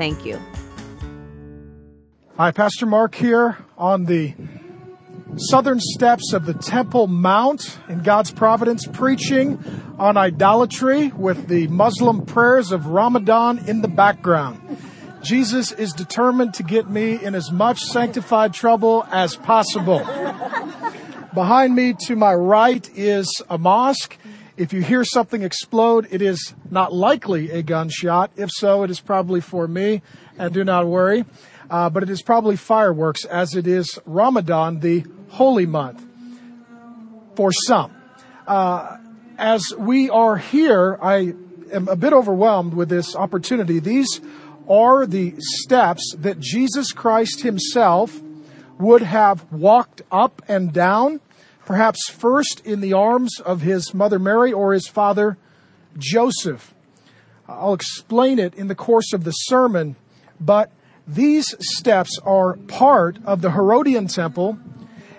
Thank you. Hi, Pastor Mark here on the southern steps of the Temple Mount in God's Providence, preaching on idolatry with the Muslim prayers of Ramadan in the background. Jesus is determined to get me in as much sanctified trouble as possible. Behind me to my right is a mosque. If you hear something explode, it is not likely a gunshot. If so, it is probably for me, and do not worry. Uh, but it is probably fireworks as it is Ramadan, the holy month for some. Uh, as we are here, I am a bit overwhelmed with this opportunity. These are the steps that Jesus Christ himself would have walked up and down, perhaps first in the arms of his mother Mary or his father Joseph. I'll explain it in the course of the sermon, but these steps are part of the Herodian temple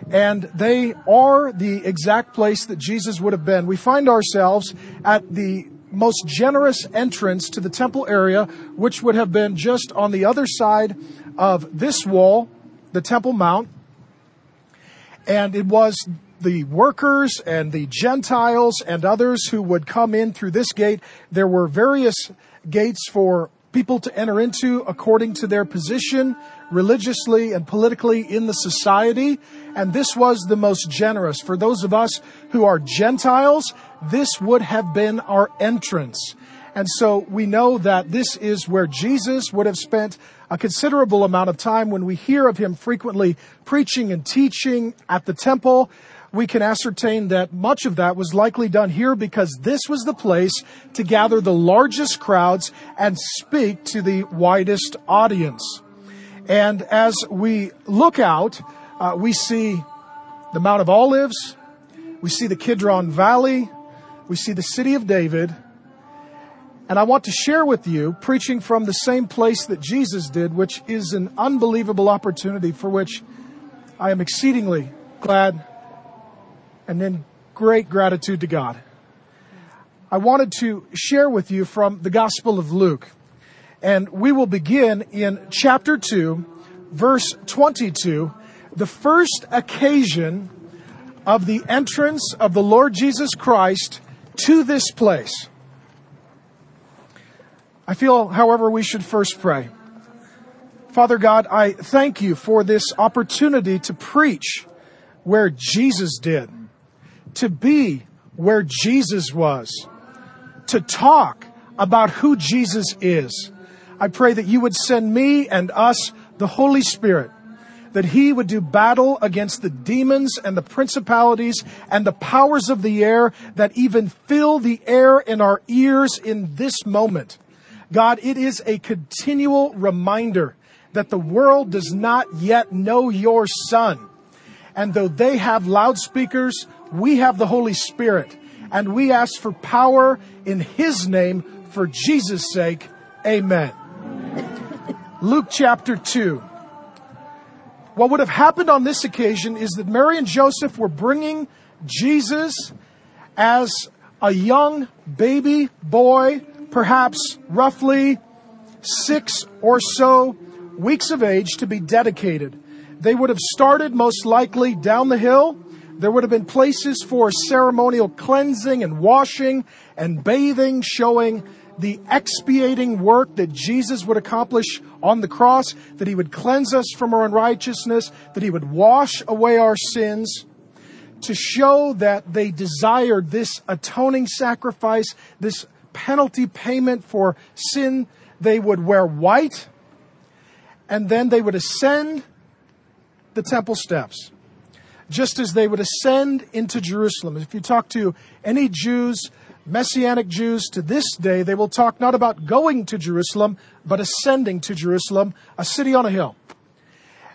and they are the exact place that Jesus would have been. We find ourselves at the most generous entrance to the temple area, which would have been just on the other side of this wall, the Temple Mount. And it was the workers and the Gentiles and others who would come in through this gate. There were various gates for people to enter into according to their position religiously and politically in the society. And this was the most generous. For those of us who are Gentiles, this would have been our entrance. And so we know that this is where Jesus would have spent a considerable amount of time when we hear of him frequently preaching and teaching at the temple. We can ascertain that much of that was likely done here because this was the place to gather the largest crowds and speak to the widest audience. And as we look out, uh, we see the Mount of Olives, we see the Kidron Valley, we see the city of David. And I want to share with you, preaching from the same place that Jesus did, which is an unbelievable opportunity for which I am exceedingly glad and then great gratitude to God. I wanted to share with you from the Gospel of Luke. And we will begin in chapter 2, verse 22, the first occasion of the entrance of the Lord Jesus Christ to this place. I feel, however, we should first pray. Father God, I thank you for this opportunity to preach where Jesus did, to be where Jesus was, to talk about who Jesus is. I pray that you would send me and us the Holy Spirit, that he would do battle against the demons and the principalities and the powers of the air that even fill the air in our ears in this moment. God, it is a continual reminder that the world does not yet know your son. And though they have loudspeakers, we have the Holy Spirit. And we ask for power in his name for Jesus' sake. Amen. Luke chapter 2. What would have happened on this occasion is that Mary and Joseph were bringing Jesus as a young baby boy perhaps roughly six or so weeks of age to be dedicated. They would have started most likely down the hill. There would have been places for ceremonial cleansing and washing and bathing, showing the expiating work that Jesus would accomplish on the cross, that he would cleanse us from our unrighteousness, that he would wash away our sins, to show that they desired this atoning sacrifice, this penalty payment for sin, they would wear white, and then they would ascend the temple steps, just as they would ascend into Jerusalem. If you talk to any Jews Messianic Jews to this day, they will talk not about going to Jerusalem, but ascending to Jerusalem, a city on a hill.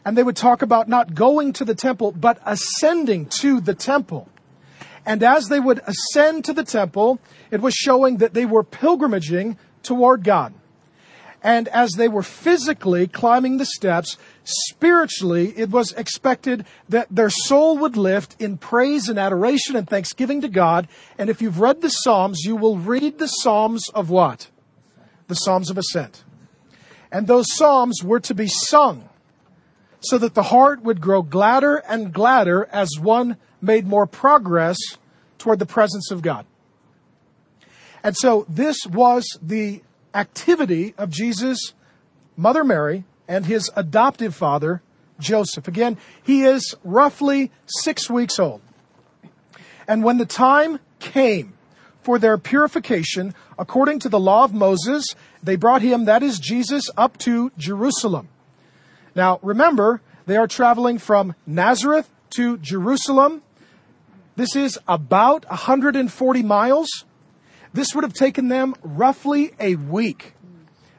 And they would talk about not going to the temple, but ascending to the temple. And as they would ascend to the temple, it was showing that they were pilgrimaging toward God. And as they were physically climbing the steps, spiritually, it was expected that their soul would lift in praise and adoration and thanksgiving to God. And if you've read the Psalms, you will read the Psalms of what? The Psalms of Ascent. And those Psalms were to be sung so that the heart would grow gladder and gladder as one made more progress toward the presence of God. And so this was the activity of Jesus' mother Mary and his adoptive father, Joseph. Again, he is roughly six weeks old. And when the time came for their purification, according to the law of Moses, they brought him, that is Jesus, up to Jerusalem. Now, remember, they are traveling from Nazareth to Jerusalem. This is about 140 miles. This would have taken them roughly a week.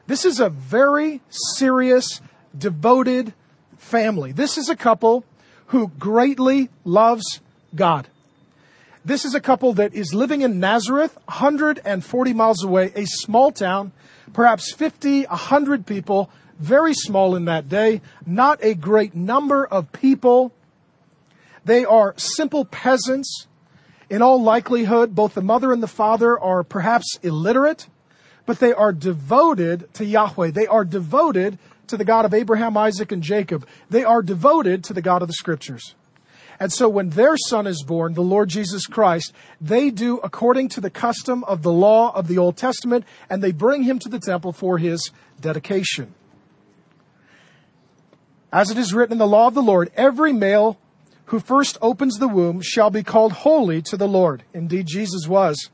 This is a very serious, devoted family. This is a couple who greatly loves God. This is a couple that is living in Nazareth, 140 miles away, a small town, perhaps 50, 100 people, very small in that day, not a great number of people. They are simple peasants. In all likelihood, both the mother and the father are perhaps illiterate, but they are devoted to Yahweh. They are devoted to the God of Abraham, Isaac, and Jacob. They are devoted to the God of the scriptures. And so when their son is born, the Lord Jesus Christ, they do according to the custom of the law of the Old Testament, and they bring him to the temple for his dedication. As it is written in the law of the Lord, every male who first opens the womb shall be called holy to the Lord. Indeed, Jesus was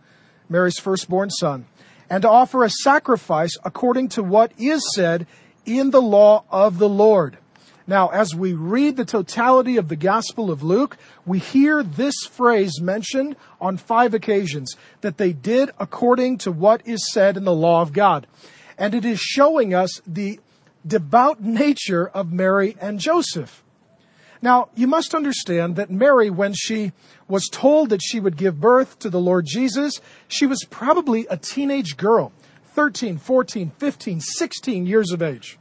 Mary's firstborn son. And to offer a sacrifice according to what is said in the law of the Lord. Now, as we read the totality of the Gospel of Luke, we hear this phrase mentioned on five occasions that they did according to what is said in the law of God. And it is showing us the devout nature of Mary and Joseph. Now, you must understand that Mary, when she was told that she would give birth to the Lord Jesus, she was probably a teenage girl, 13, 14, 15, 16 years of age.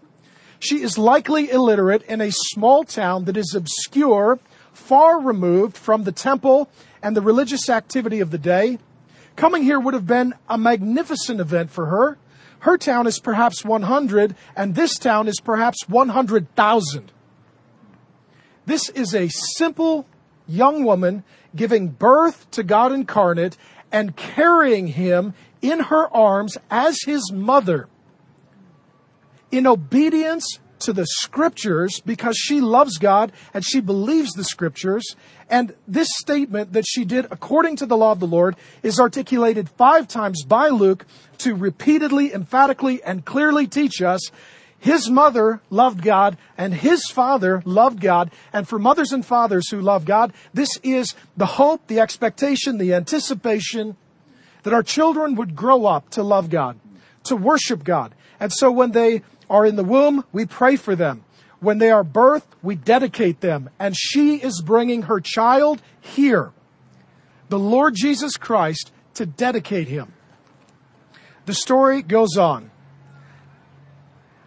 She is likely illiterate in a small town that is obscure, far removed from the temple and the religious activity of the day. Coming here would have been a magnificent event for her. Her town is perhaps 100, and this town is perhaps 100,000. This is a simple young woman giving birth to God incarnate and carrying him in her arms as his mother in obedience to the scriptures because she loves God and she believes the scriptures. And this statement that she did according to the law of the Lord is articulated five times by Luke to repeatedly, emphatically, and clearly teach us his mother loved God and his father loved God. And for mothers and fathers who love God, this is the hope, the expectation, the anticipation that our children would grow up to love God, to worship God. And so when they are in the womb, we pray for them. When they are birthed, we dedicate them. And she is bringing her child here, the Lord Jesus Christ, to dedicate him. The story goes on.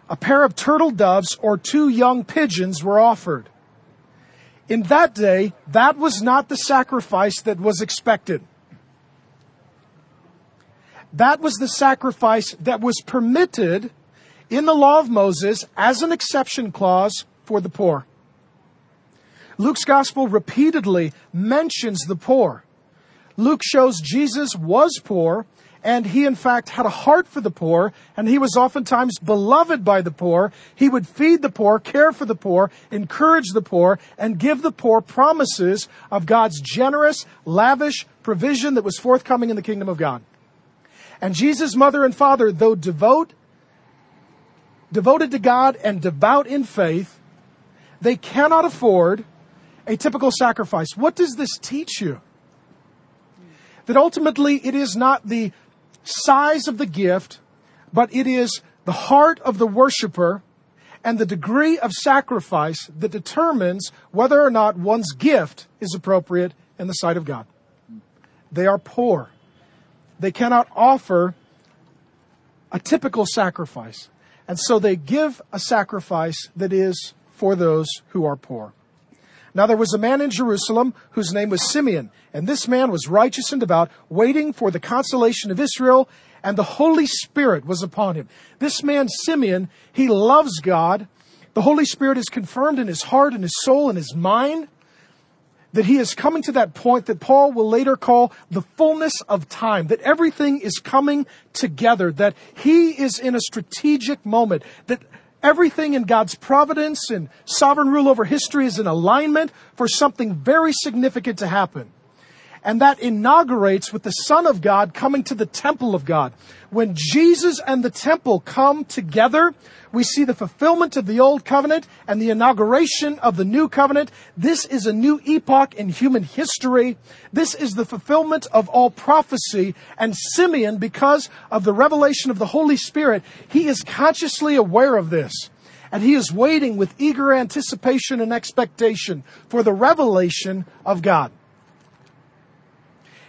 A pair of turtle doves or two young pigeons were offered. In that day, that was not the sacrifice that was expected. That was the sacrifice that was permitted in the law of Moses as an exception clause for the poor. Luke's gospel repeatedly mentions the poor. Luke shows Jesus was poor and he in fact had a heart for the poor and he was oftentimes beloved by the poor. He would feed the poor, care for the poor, encourage the poor, and give the poor promises of God's generous, lavish provision that was forthcoming in the kingdom of God. And Jesus' mother and father, though devout devoted to God and devout in faith, they cannot afford a typical sacrifice. What does this teach you? that ultimately it is not the size of the gift, but it is the heart of the worshiper and the degree of sacrifice that determines whether or not one's gift is appropriate in the sight of God. They are poor. They cannot offer a typical sacrifice. And so they give a sacrifice that is for those who are poor. Now there was a man in Jerusalem whose name was Simeon, and this man was righteous and devout, waiting for the consolation of Israel, and the Holy Spirit was upon him. This man, Simeon, he loves God. The Holy Spirit is confirmed in his heart and his soul and his mind that he is coming to that point that Paul will later call the fullness of time, that everything is coming together, that he is in a strategic moment, that everything in God's providence and sovereign rule over history is in alignment for something very significant to happen. And that inaugurates with the Son of God coming to the temple of God. When Jesus and the temple come together, we see the fulfillment of the old covenant and the inauguration of the new covenant. This is a new epoch in human history. This is the fulfillment of all prophecy. And Simeon, because of the revelation of the Holy Spirit, he is consciously aware of this. And he is waiting with eager anticipation and expectation for the revelation of God.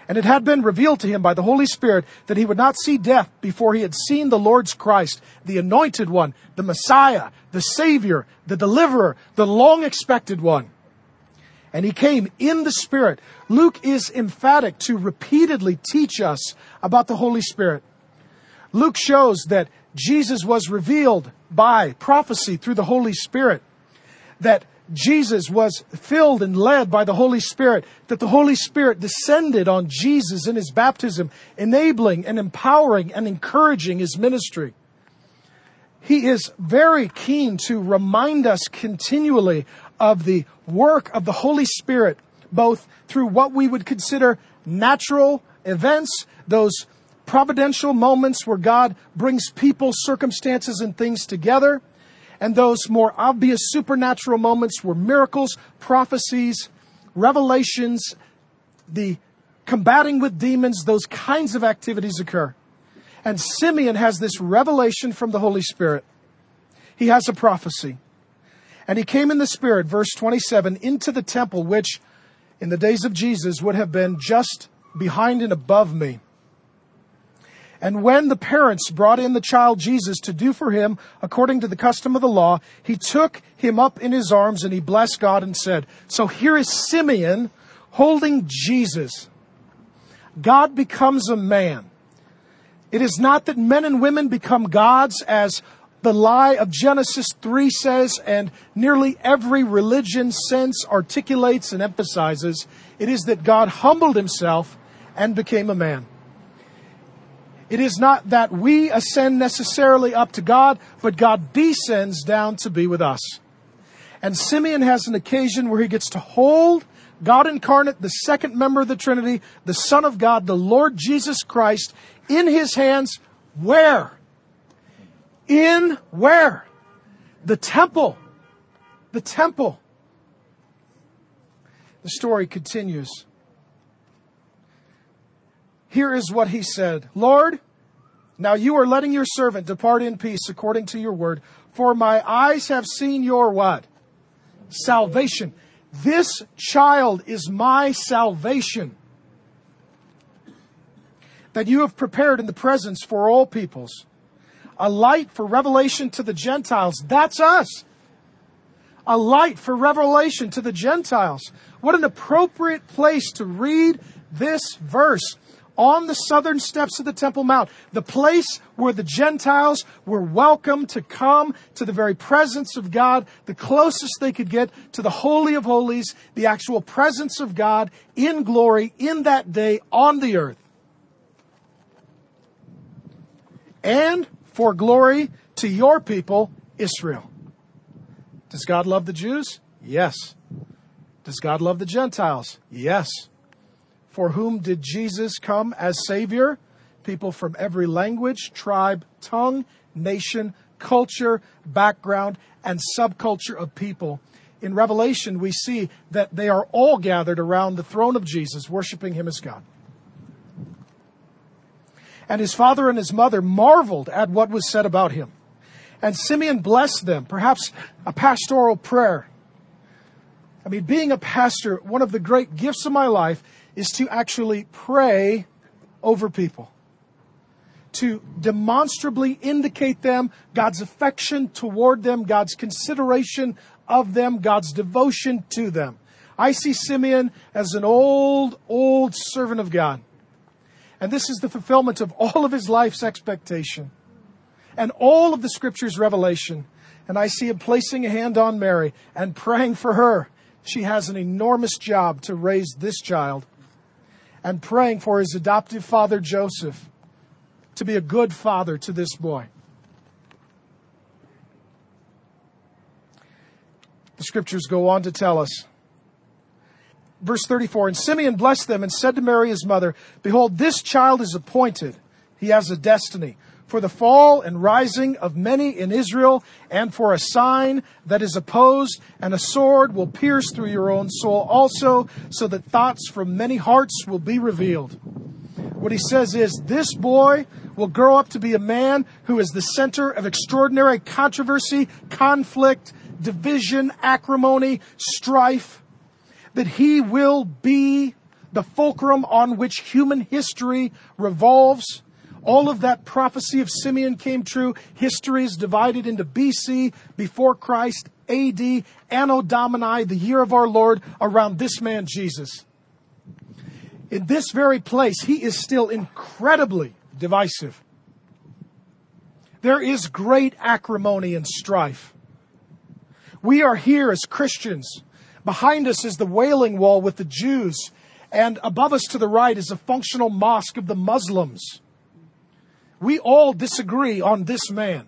And it had been revealed to him by the Holy Spirit that he would not see death before he had seen the Lord's Christ, the anointed one, the Messiah, the Savior, the deliverer, the long expected one. And he came in the Spirit. Luke is emphatic to repeatedly teach us about the Holy Spirit. Luke shows that Jesus was revealed by prophecy through the Holy Spirit, that Jesus was filled and led by the Holy Spirit, that the Holy Spirit descended on Jesus in his baptism, enabling and empowering and encouraging his ministry. He is very keen to remind us continually of the work of the Holy Spirit, both through what we would consider natural events, those providential moments where God brings people, circumstances, and things together and those more obvious supernatural moments were miracles, prophecies, revelations, the combating with demons, those kinds of activities occur. And Simeon has this revelation from the Holy Spirit. He has a prophecy. And he came in the Spirit, verse 27, into the temple, which in the days of Jesus would have been just behind and above me. And when the parents brought in the child Jesus to do for him according to the custom of the law, he took him up in his arms and he blessed God and said, So here is Simeon holding Jesus. God becomes a man. It is not that men and women become gods as the lie of Genesis 3 says, and nearly every religion since articulates and emphasizes. It is that God humbled himself and became a man. It is not that we ascend necessarily up to God, but God descends down to be with us. And Simeon has an occasion where he gets to hold God incarnate, the second member of the Trinity, the Son of God, the Lord Jesus Christ, in his hands. Where? In where? The temple. The temple. The story continues. Here is what he said Lord, now you are letting your servant depart in peace according to your word, for my eyes have seen your what? Salvation. This child is my salvation that you have prepared in the presence for all peoples, a light for revelation to the Gentiles. That's us. A light for revelation to the Gentiles. What an appropriate place to read this verse on the southern steps of the Temple Mount, the place where the Gentiles were welcome to come to the very presence of God, the closest they could get to the Holy of Holies, the actual presence of God in glory in that day on the earth. And for glory to your people, Israel. Does God love the Jews? Yes. Does God love the Gentiles? Yes for whom did Jesus come as Savior? People from every language, tribe, tongue, nation, culture, background, and subculture of people. In Revelation, we see that they are all gathered around the throne of Jesus, worshiping Him as God. And his father and his mother marveled at what was said about him. And Simeon blessed them, perhaps a pastoral prayer. I mean, being a pastor, one of the great gifts of my life is to actually pray over people. To demonstrably indicate them God's affection toward them, God's consideration of them, God's devotion to them. I see Simeon as an old, old servant of God. And this is the fulfillment of all of his life's expectation and all of the scripture's revelation. And I see him placing a hand on Mary and praying for her. She has an enormous job to raise this child and praying for his adoptive father, Joseph, to be a good father to this boy. The scriptures go on to tell us. Verse 34 And Simeon blessed them and said to Mary his mother, Behold, this child is appointed. He has a destiny for the fall and rising of many in Israel, and for a sign that is opposed, and a sword will pierce through your own soul also, so that thoughts from many hearts will be revealed. What he says is, This boy will grow up to be a man who is the center of extraordinary controversy, conflict, division, acrimony, strife, that he will be the fulcrum on which human history revolves all of that prophecy of Simeon came true. History is divided into BC, before Christ, AD, Anno Domini, the year of our Lord, around this man Jesus. In this very place, he is still incredibly divisive. There is great acrimony and strife. We are here as Christians. Behind us is the Wailing Wall with the Jews, and above us to the right is a functional mosque of the Muslims. We all disagree on this man.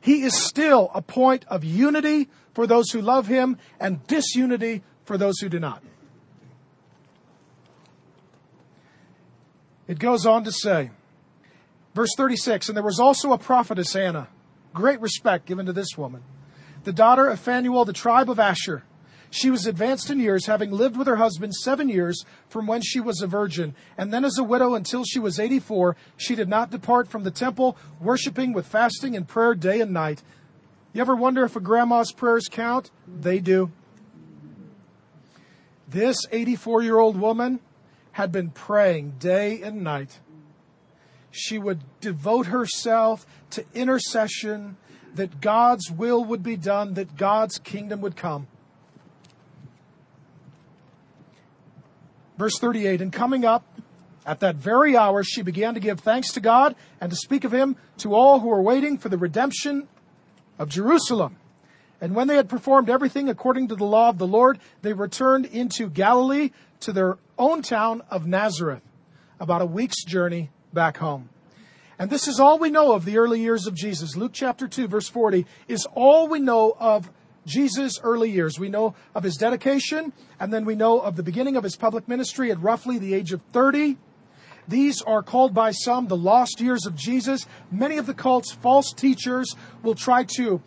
He is still a point of unity for those who love him and disunity for those who do not. It goes on to say, verse 36, and there was also a prophetess Anna, great respect given to this woman, the daughter of Phanuel, the tribe of Asher. She was advanced in years, having lived with her husband seven years from when she was a virgin. And then, as a widow until she was 84, she did not depart from the temple, worshiping with fasting and prayer day and night. You ever wonder if a grandma's prayers count? They do. This 84 year old woman had been praying day and night. She would devote herself to intercession that God's will would be done, that God's kingdom would come. Verse 38 And coming up at that very hour, she began to give thanks to God and to speak of him to all who were waiting for the redemption of Jerusalem. And when they had performed everything according to the law of the Lord, they returned into Galilee to their own town of Nazareth, about a week's journey back home. And this is all we know of the early years of Jesus. Luke chapter 2, verse 40 is all we know of Jesus' early years. We know of his dedication, and then we know of the beginning of his public ministry at roughly the age of 30. These are called by some the lost years of Jesus. Many of the cult's false teachers will try to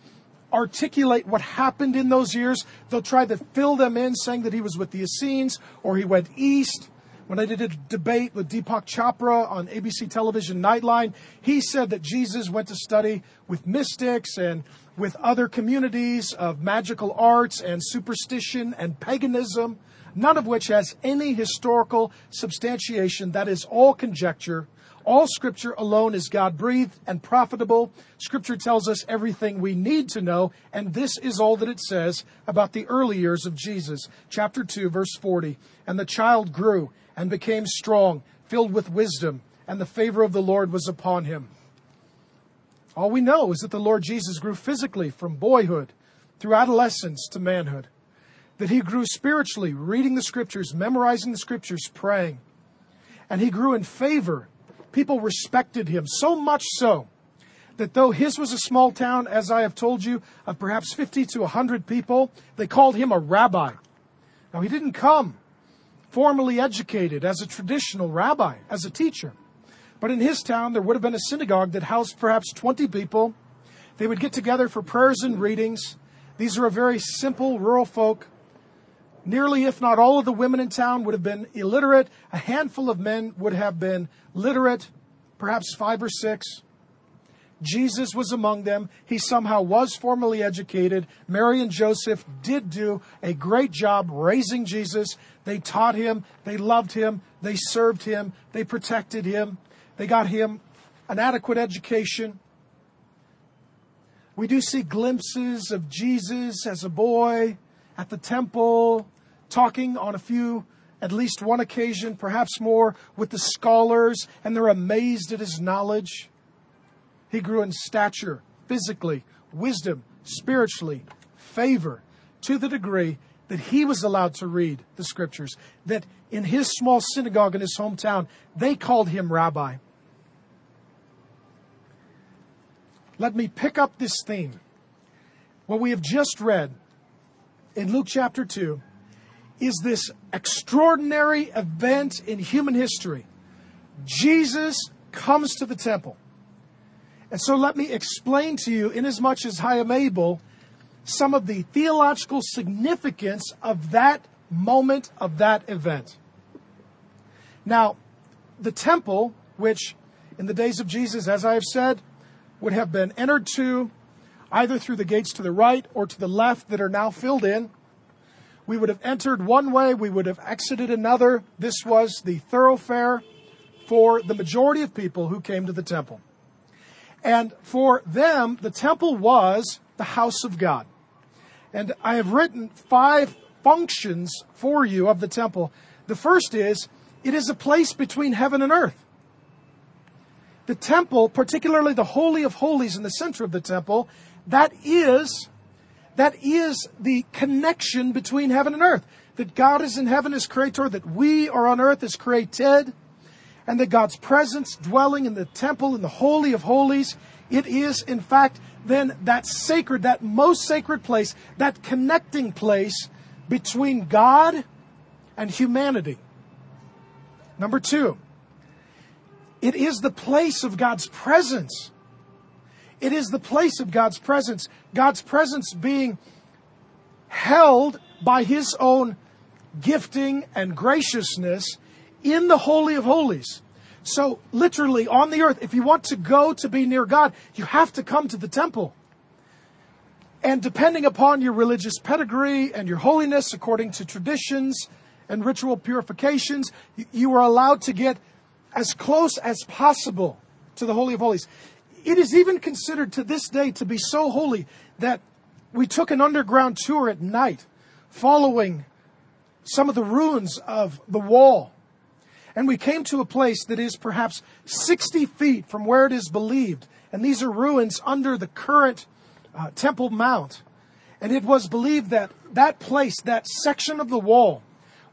articulate what happened in those years. They'll try to fill them in, saying that he was with the Essenes or he went east. When I did a debate with Deepak Chopra on ABC television Nightline, he said that Jesus went to study with mystics and with other communities of magical arts and superstition and paganism, none of which has any historical substantiation. That is all conjecture. All scripture alone is God breathed and profitable. Scripture tells us everything we need to know, and this is all that it says about the early years of Jesus. Chapter 2, verse 40. And the child grew and became strong, filled with wisdom, and the favor of the Lord was upon him. All we know is that the Lord Jesus grew physically from boyhood through adolescence to manhood. That he grew spiritually, reading the scriptures, memorizing the scriptures, praying. And he grew in favor. People respected him, so much so that though his was a small town, as I have told you, of perhaps 50 to 100 people, they called him a rabbi. Now, he didn't come formally educated as a traditional rabbi, as a teacher. But in his town, there would have been a synagogue that housed perhaps 20 people. They would get together for prayers and readings. These are a very simple rural folk. Nearly, if not all of the women in town would have been illiterate. A handful of men would have been literate. perhaps five or six. Jesus was among them. He somehow was formally educated. Mary and Joseph did do a great job raising Jesus. They taught him, they loved him, they served him, they protected him, they got him an adequate education. We do see glimpses of Jesus as a boy at the temple, talking on a few, at least one occasion, perhaps more, with the scholars, and they're amazed at his knowledge. He grew in stature, physically, wisdom, spiritually, favor, to the degree that he was allowed to read the scriptures, that in his small synagogue in his hometown, they called him rabbi. Let me pick up this theme. What we have just read in Luke chapter 2 is this extraordinary event in human history. Jesus comes to the temple. And so let me explain to you, inasmuch as I am able, some of the theological significance of that moment, of that event. Now, the temple, which in the days of Jesus, as I have said, would have been entered to either through the gates to the right or to the left that are now filled in. We would have entered one way, we would have exited another. This was the thoroughfare for the majority of people who came to the temple. And for them, the temple was the house of God. And I have written five functions for you of the temple. The first is it is a place between heaven and earth. The temple, particularly the Holy of Holies in the center of the temple, that is that is the connection between heaven and earth. That God is in heaven as creator, that we are on earth as created and that God's presence dwelling in the temple, in the Holy of Holies, it is, in fact, then that sacred, that most sacred place, that connecting place between God and humanity. Number two, it is the place of God's presence. It is the place of God's presence. God's presence being held by His own gifting and graciousness in the Holy of Holies. So, literally, on the earth, if you want to go to be near God, you have to come to the temple. And depending upon your religious pedigree and your holiness, according to traditions and ritual purifications, you are allowed to get as close as possible to the Holy of Holies. It is even considered to this day to be so holy that we took an underground tour at night following some of the ruins of the wall and we came to a place that is perhaps 60 feet from where it is believed. And these are ruins under the current uh, Temple Mount. And it was believed that that place, that section of the wall,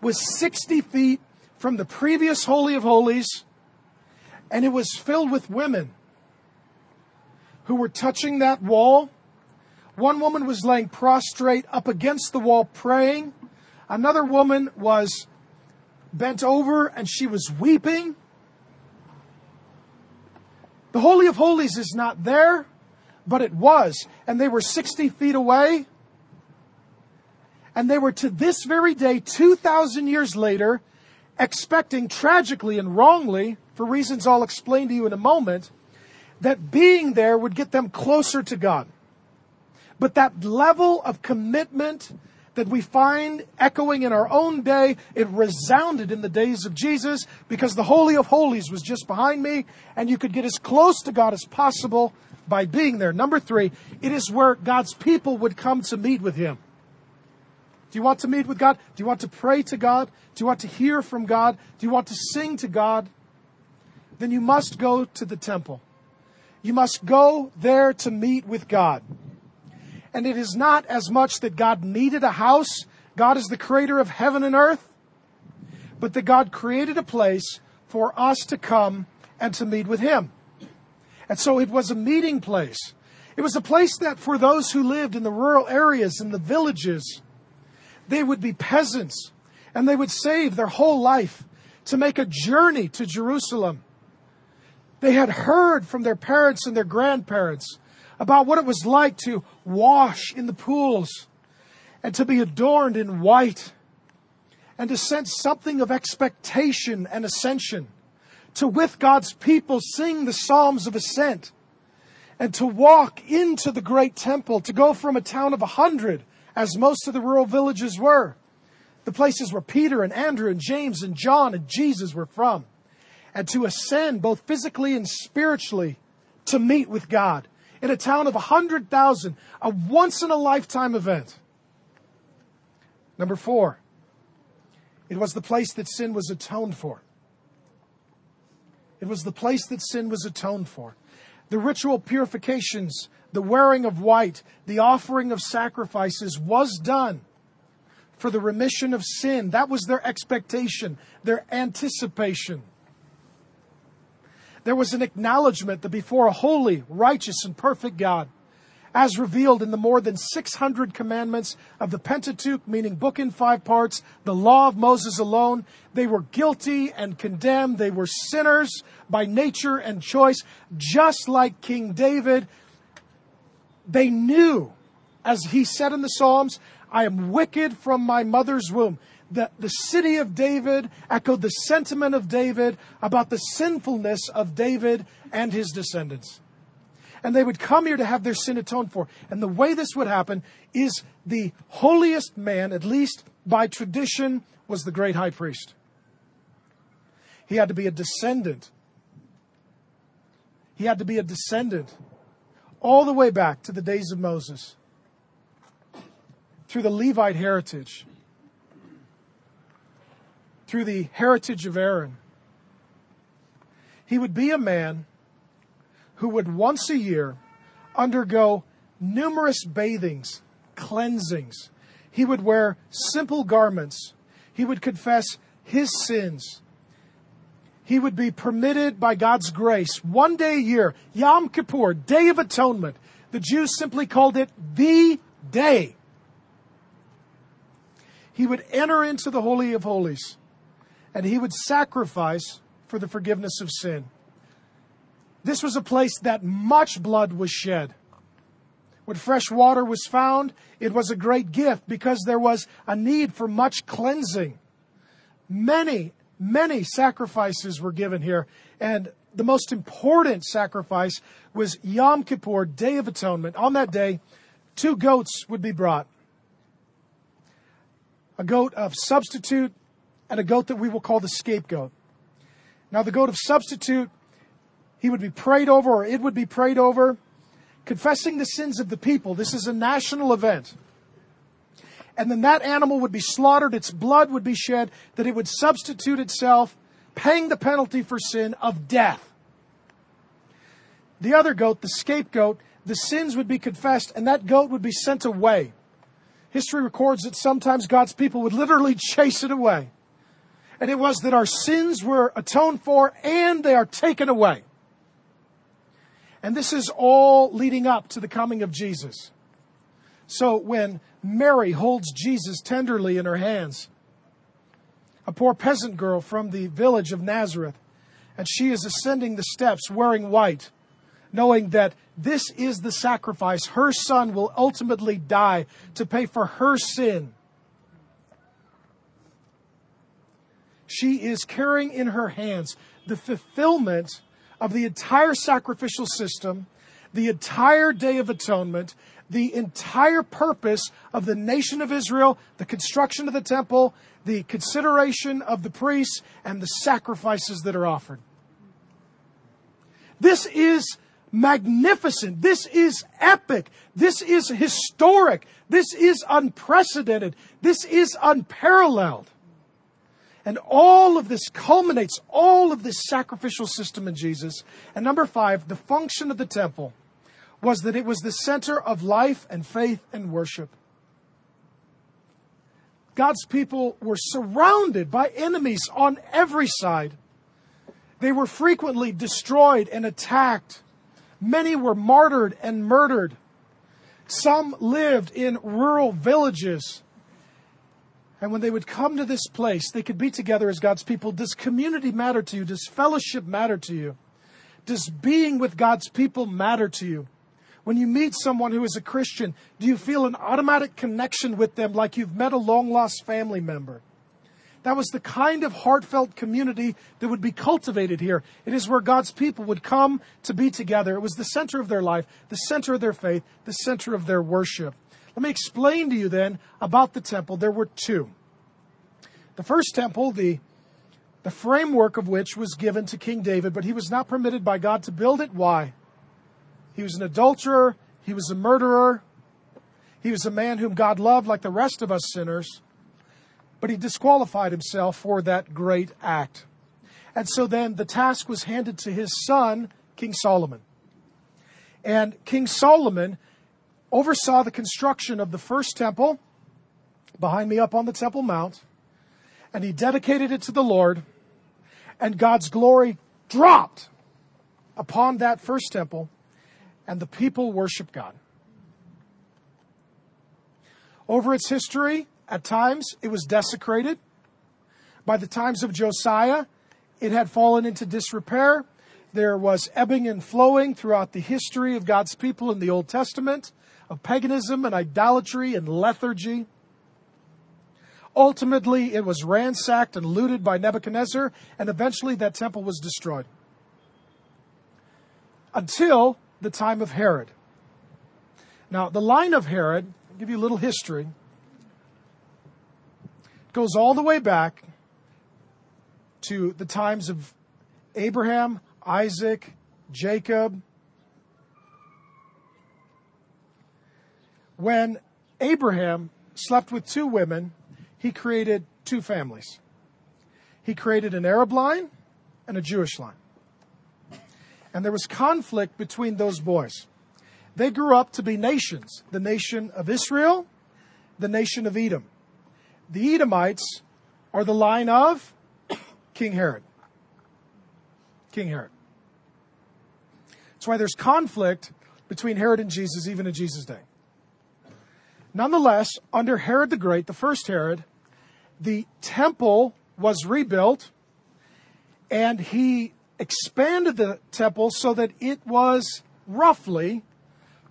was 60 feet from the previous Holy of Holies. And it was filled with women who were touching that wall. One woman was laying prostrate up against the wall praying. Another woman was bent over and she was weeping. The Holy of Holies is not there, but it was. And they were 60 feet away. And they were to this very day, 2,000 years later, expecting tragically and wrongly, for reasons I'll explain to you in a moment, that being there would get them closer to God. But that level of commitment that we find echoing in our own day. It resounded in the days of Jesus because the Holy of Holies was just behind me, and you could get as close to God as possible by being there. Number three, it is where God's people would come to meet with Him. Do you want to meet with God? Do you want to pray to God? Do you want to hear from God? Do you want to sing to God? Then you must go to the temple. You must go there to meet with God. And it is not as much that God needed a house, God is the creator of heaven and earth, but that God created a place for us to come and to meet with Him. And so it was a meeting place. It was a place that for those who lived in the rural areas, in the villages, they would be peasants and they would save their whole life to make a journey to Jerusalem. They had heard from their parents and their grandparents about what it was like to wash in the pools and to be adorned in white and to sense something of expectation and ascension, to, with God's people, sing the Psalms of Ascent and to walk into the great temple, to go from a town of a hundred, as most of the rural villages were, the places where Peter and Andrew and James and John and Jesus were from, and to ascend both physically and spiritually to meet with God in a town of a hundred thousand, a once in a lifetime event. Number four, it was the place that sin was atoned for. It was the place that sin was atoned for. The ritual purifications, the wearing of white, the offering of sacrifices was done for the remission of sin. That was their expectation, their anticipation. There was an acknowledgement that before a holy, righteous, and perfect God, as revealed in the more than 600 commandments of the Pentateuch, meaning book in five parts, the law of Moses alone. They were guilty and condemned. They were sinners by nature and choice, just like King David. They knew, as he said in the Psalms, I am wicked from my mother's womb. The, the city of David echoed the sentiment of David about the sinfulness of David and his descendants and they would come here to have their sin atoned for. And the way this would happen is the holiest man, at least by tradition, was the great high priest. He had to be a descendant. He had to be a descendant all the way back to the days of Moses through the Levite heritage, through the heritage of Aaron. He would be a man who would once a year undergo numerous bathings, cleansings. He would wear simple garments. He would confess his sins. He would be permitted by God's grace one day a year, Yom Kippur, Day of Atonement. The Jews simply called it the day. He would enter into the Holy of Holies and he would sacrifice for the forgiveness of sin. This was a place that much blood was shed. When fresh water was found, it was a great gift because there was a need for much cleansing. Many, many sacrifices were given here, and the most important sacrifice was Yom Kippur, Day of Atonement. On that day, two goats would be brought a goat of substitute and a goat that we will call the scapegoat. Now, the goat of substitute he would be prayed over, or it would be prayed over, confessing the sins of the people. This is a national event. And then that animal would be slaughtered, its blood would be shed, that it would substitute itself, paying the penalty for sin of death. The other goat, the scapegoat, the sins would be confessed, and that goat would be sent away. History records that sometimes God's people would literally chase it away. And it was that our sins were atoned for and they are taken away. And this is all leading up to the coming of Jesus. So when Mary holds Jesus tenderly in her hands, a poor peasant girl from the village of Nazareth, and she is ascending the steps wearing white, knowing that this is the sacrifice. Her son will ultimately die to pay for her sin. She is carrying in her hands the fulfillment of the entire sacrificial system, the entire Day of Atonement, the entire purpose of the nation of Israel, the construction of the temple, the consideration of the priests, and the sacrifices that are offered. This is magnificent. This is epic. This is historic. This is unprecedented. This is unparalleled. And all of this culminates, all of this sacrificial system in Jesus. And number five, the function of the temple was that it was the center of life and faith and worship. God's people were surrounded by enemies on every side. They were frequently destroyed and attacked. Many were martyred and murdered. Some lived in rural villages. And when they would come to this place, they could be together as God's people. Does community matter to you? Does fellowship matter to you? Does being with God's people matter to you? When you meet someone who is a Christian, do you feel an automatic connection with them like you've met a long lost family member? That was the kind of heartfelt community that would be cultivated here. It is where God's people would come to be together. It was the center of their life, the center of their faith, the center of their worship. Let me explain to you then about the temple. There were two. The first temple, the, the framework of which was given to King David, but he was not permitted by God to build it. Why? He was an adulterer, he was a murderer, he was a man whom God loved like the rest of us sinners but he disqualified himself for that great act. And so then the task was handed to his son, King Solomon. And King Solomon oversaw the construction of the first temple behind me up on the Temple Mount, and he dedicated it to the Lord, and God's glory dropped upon that first temple, and the people worshiped God. Over its history, at times, it was desecrated. By the times of Josiah, it had fallen into disrepair. There was ebbing and flowing throughout the history of God's people in the Old Testament of paganism and idolatry and lethargy. Ultimately, it was ransacked and looted by Nebuchadnezzar, and eventually that temple was destroyed. Until the time of Herod. Now, the line of Herod, I'll give you a little history goes all the way back to the times of Abraham, Isaac, Jacob. When Abraham slept with two women, he created two families. He created an Arab line and a Jewish line. And there was conflict between those boys. They grew up to be nations the nation of Israel, the nation of Edom. The Edomites are the line of King Herod. King Herod. That's why there's conflict between Herod and Jesus, even in Jesus' day. Nonetheless, under Herod the Great, the first Herod, the temple was rebuilt and he expanded the temple so that it was roughly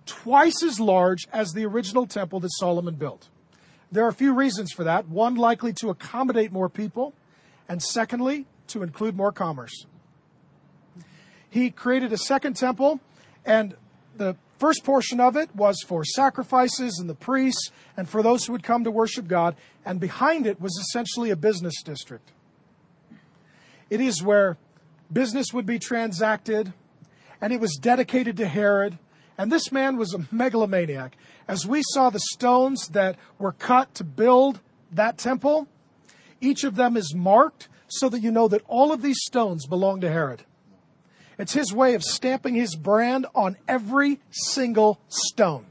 twice as large as the original temple that Solomon built. There are a few reasons for that. One, likely to accommodate more people, and secondly, to include more commerce. He created a second temple, and the first portion of it was for sacrifices and the priests and for those who would come to worship God, and behind it was essentially a business district. It is where business would be transacted, and it was dedicated to Herod, and this man was a megalomaniac. As we saw the stones that were cut to build that temple, each of them is marked so that you know that all of these stones belong to Herod. It's his way of stamping his brand on every single stone.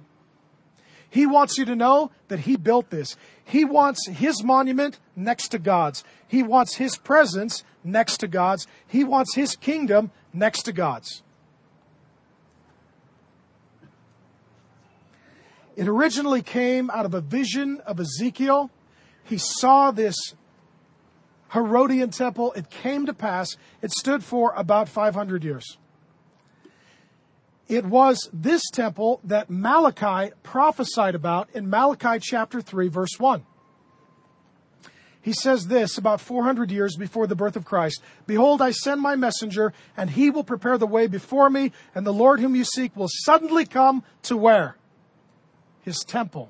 He wants you to know that he built this. He wants his monument next to God's. He wants his presence next to God's. He wants his kingdom next to God's. It originally came out of a vision of Ezekiel. He saw this Herodian temple. It came to pass. It stood for about 500 years. It was this temple that Malachi prophesied about in Malachi chapter 3, verse 1. He says this about 400 years before the birth of Christ Behold, I send my messenger, and he will prepare the way before me, and the Lord whom you seek will suddenly come to where? his temple.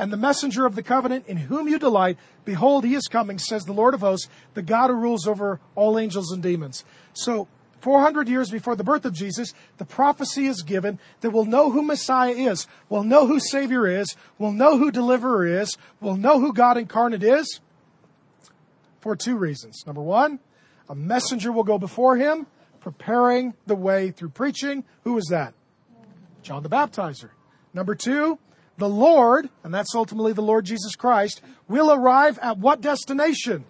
And the messenger of the covenant in whom you delight, behold, he is coming, says the Lord of hosts, the God who rules over all angels and demons. So, 400 years before the birth of Jesus, the prophecy is given that we'll know who Messiah is, we'll know who Savior is, we'll know who Deliverer is, we'll know who God incarnate is for two reasons. Number one, a messenger will go before him, preparing the way through preaching. Who is that? John the Baptizer. Number two, the Lord, and that's ultimately the Lord Jesus Christ, will arrive at what destination?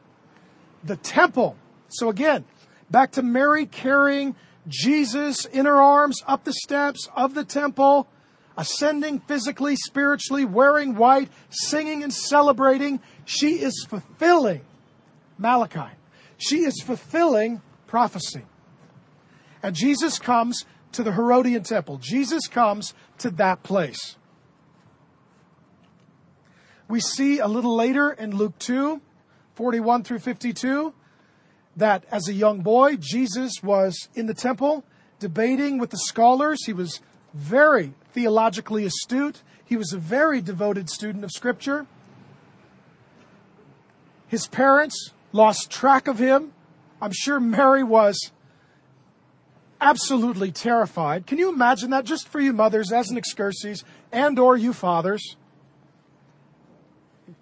The temple. So again, back to Mary carrying Jesus in her arms up the steps of the temple, ascending physically, spiritually, wearing white, singing and celebrating. She is fulfilling Malachi. She is fulfilling prophecy. And Jesus comes to the Herodian temple. Jesus comes to that place. We see a little later in Luke 2, 41 through 52, that as a young boy, Jesus was in the temple debating with the scholars. He was very theologically astute. He was a very devoted student of Scripture. His parents lost track of him. I'm sure Mary was absolutely terrified. Can you imagine that just for you mothers as an excursus and or you fathers?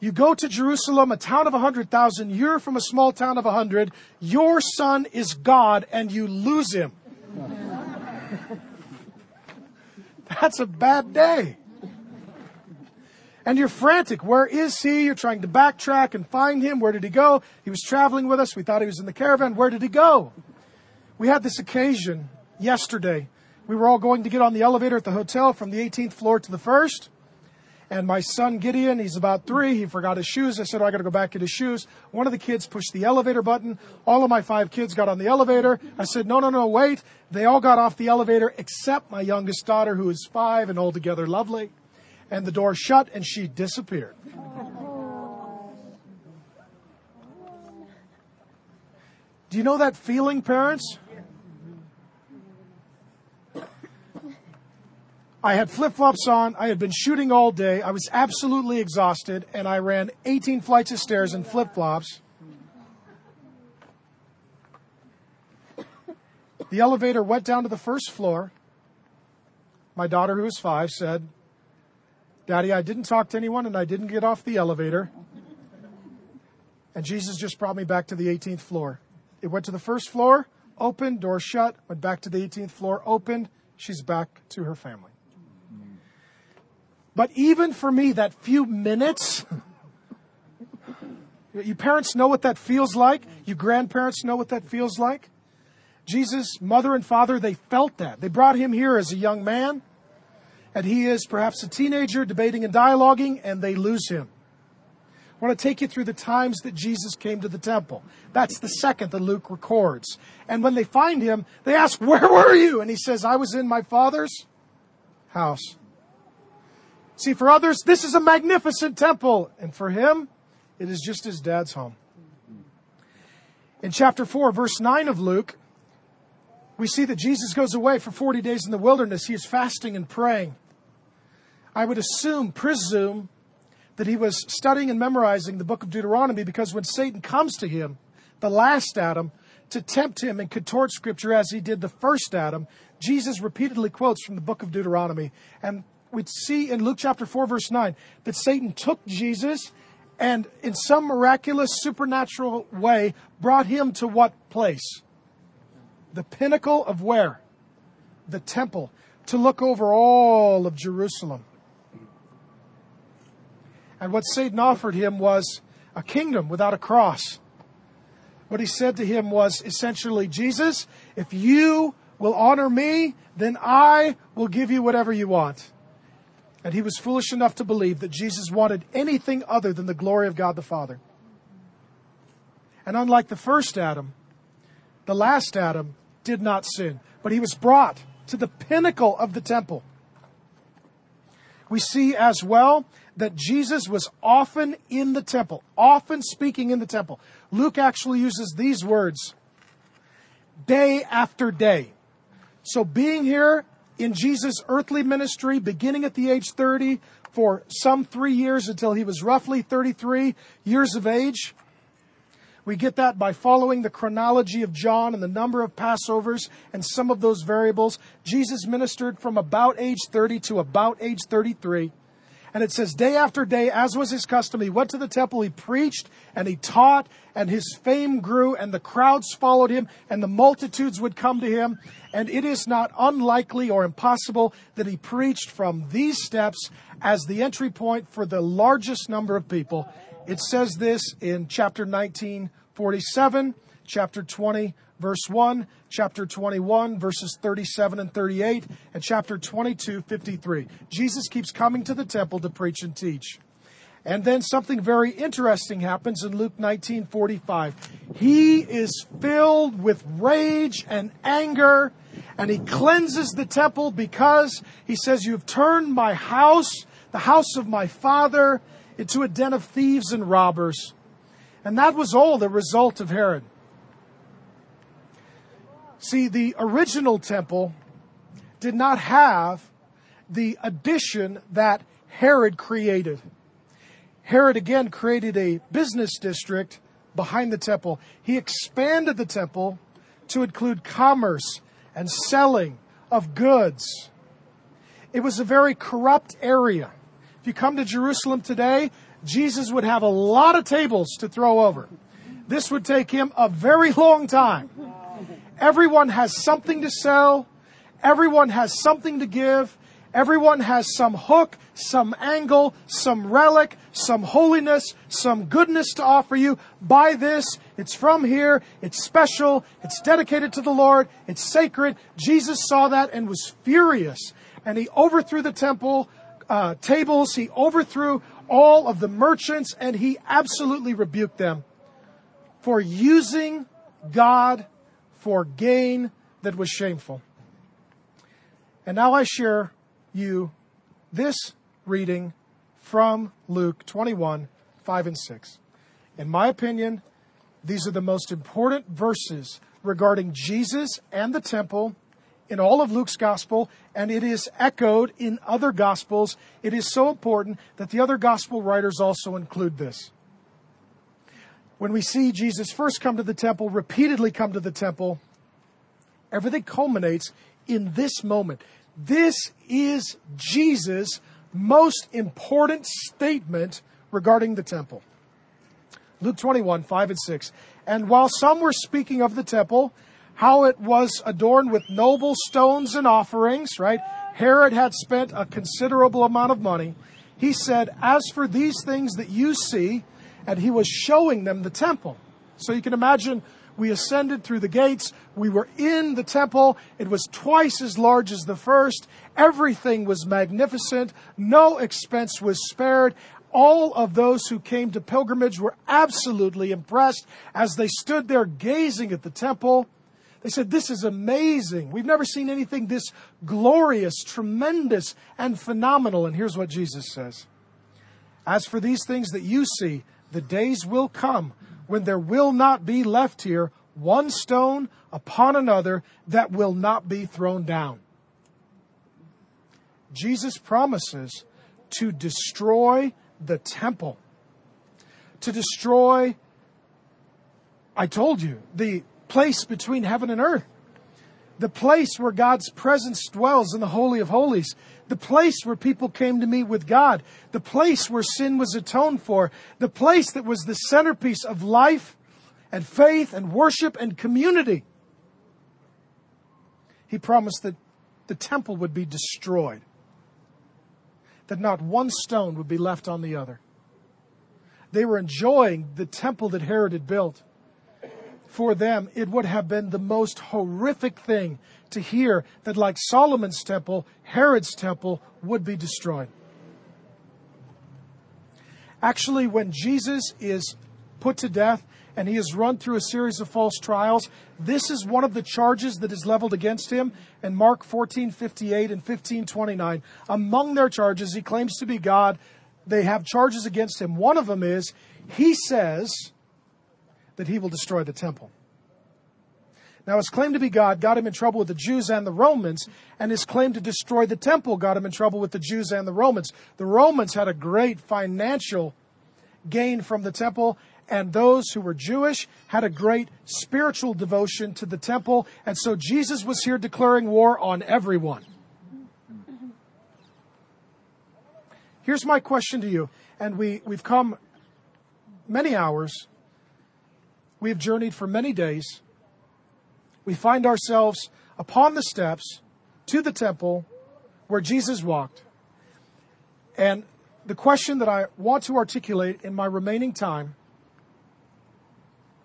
You go to Jerusalem, a town of 100,000, you're from a small town of 100, your son is God and you lose him. That's a bad day. And you're frantic. Where is he? You're trying to backtrack and find him. Where did he go? He was traveling with us. We thought he was in the caravan. Where did he go? We had this occasion yesterday. We were all going to get on the elevator at the hotel from the 18th floor to the first. And my son Gideon, he's about three, he forgot his shoes. I said, oh, I got to go back get his shoes. One of the kids pushed the elevator button. All of my five kids got on the elevator. I said, no, no, no, wait. They all got off the elevator except my youngest daughter, who is five and altogether lovely. And the door shut and she disappeared. Do you know that feeling, parents? I had flip flops on. I had been shooting all day. I was absolutely exhausted, and I ran 18 flights of stairs in flip flops. The elevator went down to the first floor. My daughter, who was five, said, Daddy, I didn't talk to anyone and I didn't get off the elevator. And Jesus just brought me back to the 18th floor. It went to the first floor, opened, door shut, went back to the 18th floor, opened. She's back to her family. But even for me, that few minutes, you parents know what that feels like. You grandparents know what that feels like. Jesus' mother and father, they felt that. They brought him here as a young man, and he is perhaps a teenager debating and dialoguing, and they lose him. I want to take you through the times that Jesus came to the temple. That's the second that Luke records. And when they find him, they ask, Where were you? And he says, I was in my father's house. See, for others, this is a magnificent temple. And for him, it is just his dad's home. In chapter 4, verse 9 of Luke, we see that Jesus goes away for 40 days in the wilderness. He is fasting and praying. I would assume, presume, that he was studying and memorizing the book of Deuteronomy because when Satan comes to him, the last Adam, to tempt him and contort scripture as he did the first Adam, Jesus repeatedly quotes from the book of Deuteronomy. And we see in Luke chapter 4, verse 9, that Satan took Jesus and in some miraculous supernatural way brought him to what place? The pinnacle of where? The temple, to look over all of Jerusalem. And what Satan offered him was a kingdom without a cross. What he said to him was essentially, Jesus, if you will honor me, then I will give you whatever you want. And he was foolish enough to believe that Jesus wanted anything other than the glory of God the Father. And unlike the first Adam, the last Adam did not sin, but he was brought to the pinnacle of the temple. We see as well that Jesus was often in the temple, often speaking in the temple. Luke actually uses these words day after day. So being here in Jesus' earthly ministry, beginning at the age 30, for some three years until he was roughly 33 years of age. We get that by following the chronology of John and the number of Passovers and some of those variables. Jesus ministered from about age 30 to about age 33. And it says, day after day, as was his custom, he went to the temple, he preached, and he taught, and his fame grew, and the crowds followed him, and the multitudes would come to him. And it is not unlikely or impossible that he preached from these steps as the entry point for the largest number of people. It says this in chapter 19, 47, chapter 20, verse 1, chapter 21, verses 37 and 38, and chapter 22, 53. Jesus keeps coming to the temple to preach and teach. And then something very interesting happens in Luke 19, 45. He is filled with rage and anger, and he cleanses the temple because he says, You have turned my house, the house of my father, into a den of thieves and robbers. And that was all the result of Herod. See, the original temple did not have the addition that Herod created. Herod again created a business district behind the temple. He expanded the temple to include commerce and selling of goods. It was a very corrupt area. If you come to Jerusalem today, Jesus would have a lot of tables to throw over. This would take him a very long time. Everyone has something to sell. Everyone has something to give. Everyone has some hook, some angle, some relic, some holiness, some goodness to offer you. Buy this. It's from here. It's special. It's dedicated to the Lord. It's sacred. Jesus saw that and was furious. And he overthrew the temple uh, tables. He overthrew all of the merchants and he absolutely rebuked them for using God for gain that was shameful. And now I share you this reading from Luke 21, 5 and 6. In my opinion, these are the most important verses regarding Jesus and the temple in all of Luke's gospel, and it is echoed in other gospels. It is so important that the other gospel writers also include this. When we see Jesus first come to the temple, repeatedly come to the temple, everything culminates in this moment. This is Jesus' most important statement regarding the temple. Luke 21, 5 and 6. And while some were speaking of the temple, how it was adorned with noble stones and offerings, right? Herod had spent a considerable amount of money. He said, As for these things that you see, and he was showing them the temple. So you can imagine we ascended through the gates. We were in the temple. It was twice as large as the first. Everything was magnificent. No expense was spared. All of those who came to pilgrimage were absolutely impressed as they stood there gazing at the temple. They said, This is amazing. We've never seen anything this glorious, tremendous, and phenomenal. And here's what Jesus says As for these things that you see, the days will come when there will not be left here one stone upon another that will not be thrown down. Jesus promises to destroy the temple, to destroy, I told you, the place between heaven and earth, the place where God's presence dwells in the Holy of Holies the place where people came to meet with God, the place where sin was atoned for, the place that was the centerpiece of life and faith and worship and community. He promised that the temple would be destroyed, that not one stone would be left on the other. They were enjoying the temple that Herod had built. For them, it would have been the most horrific thing to hear that, like Solomon's temple, Herod's temple would be destroyed. Actually, when Jesus is put to death and he is run through a series of false trials, this is one of the charges that is leveled against him in Mark 14:58 and 15:29. Among their charges, he claims to be God. They have charges against him. One of them is he says that he will destroy the temple. Now, his claim to be God got him in trouble with the Jews and the Romans, and his claim to destroy the temple got him in trouble with the Jews and the Romans. The Romans had a great financial gain from the temple, and those who were Jewish had a great spiritual devotion to the temple, and so Jesus was here declaring war on everyone. Here's my question to you, and we, we've come many hours, we've journeyed for many days we find ourselves upon the steps to the temple where Jesus walked. And the question that I want to articulate in my remaining time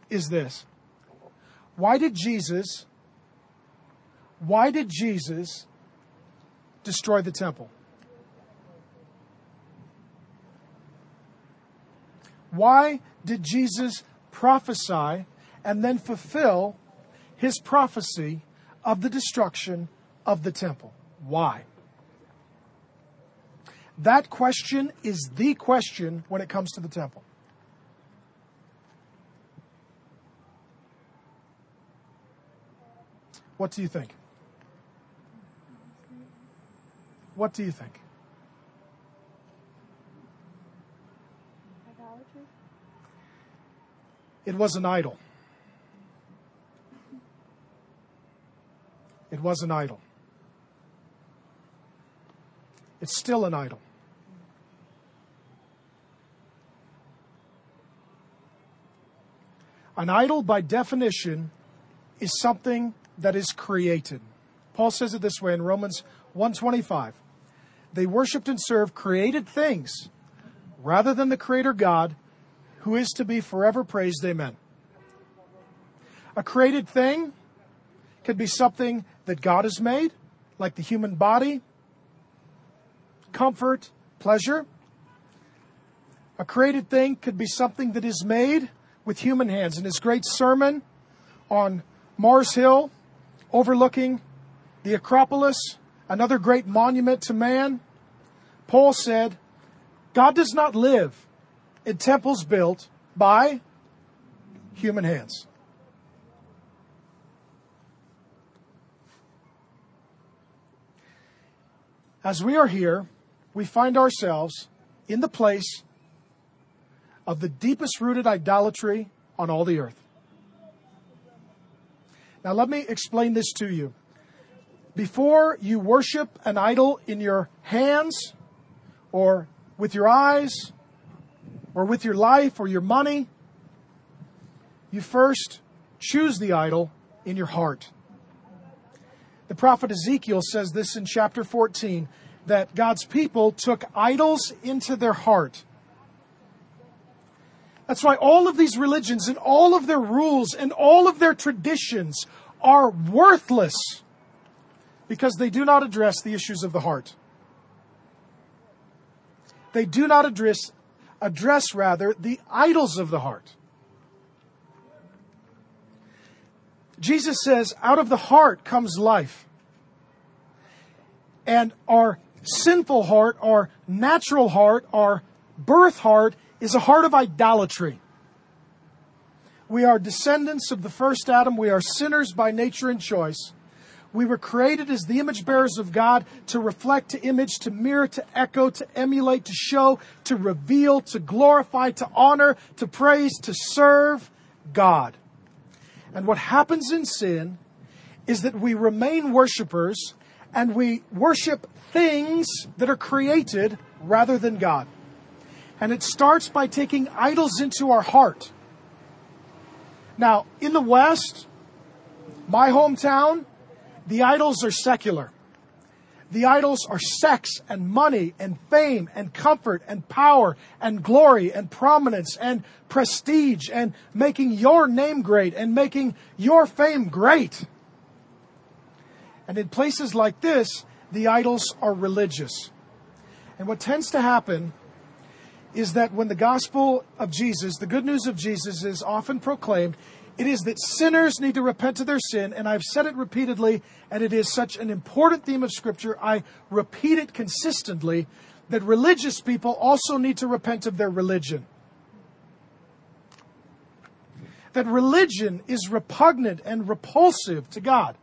is this Why did Jesus, why did Jesus destroy the temple? Why did Jesus prophesy and then fulfill his prophecy of the destruction of the temple. Why? That question is the question when it comes to the temple. What do you think? What do you think? It was an idol. It was an idol. It's still an idol. An idol, by definition, is something that is created. Paul says it this way in Romans 125. They worshiped and served created things rather than the creator God who is to be forever praised. Amen. A created thing could be something that God has made, like the human body, comfort, pleasure. A created thing could be something that is made with human hands. In his great sermon on Mars Hill, overlooking the Acropolis, another great monument to man, Paul said, God does not live in temples built by human hands. As we are here, we find ourselves in the place of the deepest rooted idolatry on all the earth. Now, let me explain this to you. Before you worship an idol in your hands, or with your eyes, or with your life, or your money, you first choose the idol in your heart. The prophet Ezekiel says this in chapter 14 that God's people took idols into their heart. That's why all of these religions and all of their rules and all of their traditions are worthless because they do not address the issues of the heart. They do not address address rather the idols of the heart. Jesus says, out of the heart comes life. And our sinful heart, our natural heart, our birth heart is a heart of idolatry. We are descendants of the first Adam. We are sinners by nature and choice. We were created as the image bearers of God to reflect, to image, to mirror, to echo, to emulate, to show, to reveal, to glorify, to honor, to praise, to serve God. And what happens in sin is that we remain worshipers and we worship things that are created rather than God. And it starts by taking idols into our heart. Now, in the West, my hometown, the idols are secular. The idols are sex and money and fame and comfort and power and glory and prominence and prestige and making your name great and making your fame great. And in places like this, the idols are religious. And what tends to happen is that when the gospel of Jesus, the good news of Jesus, is often proclaimed, it is that sinners need to repent of their sin, and I've said it repeatedly, and it is such an important theme of Scripture, I repeat it consistently, that religious people also need to repent of their religion. That religion is repugnant and repulsive to God.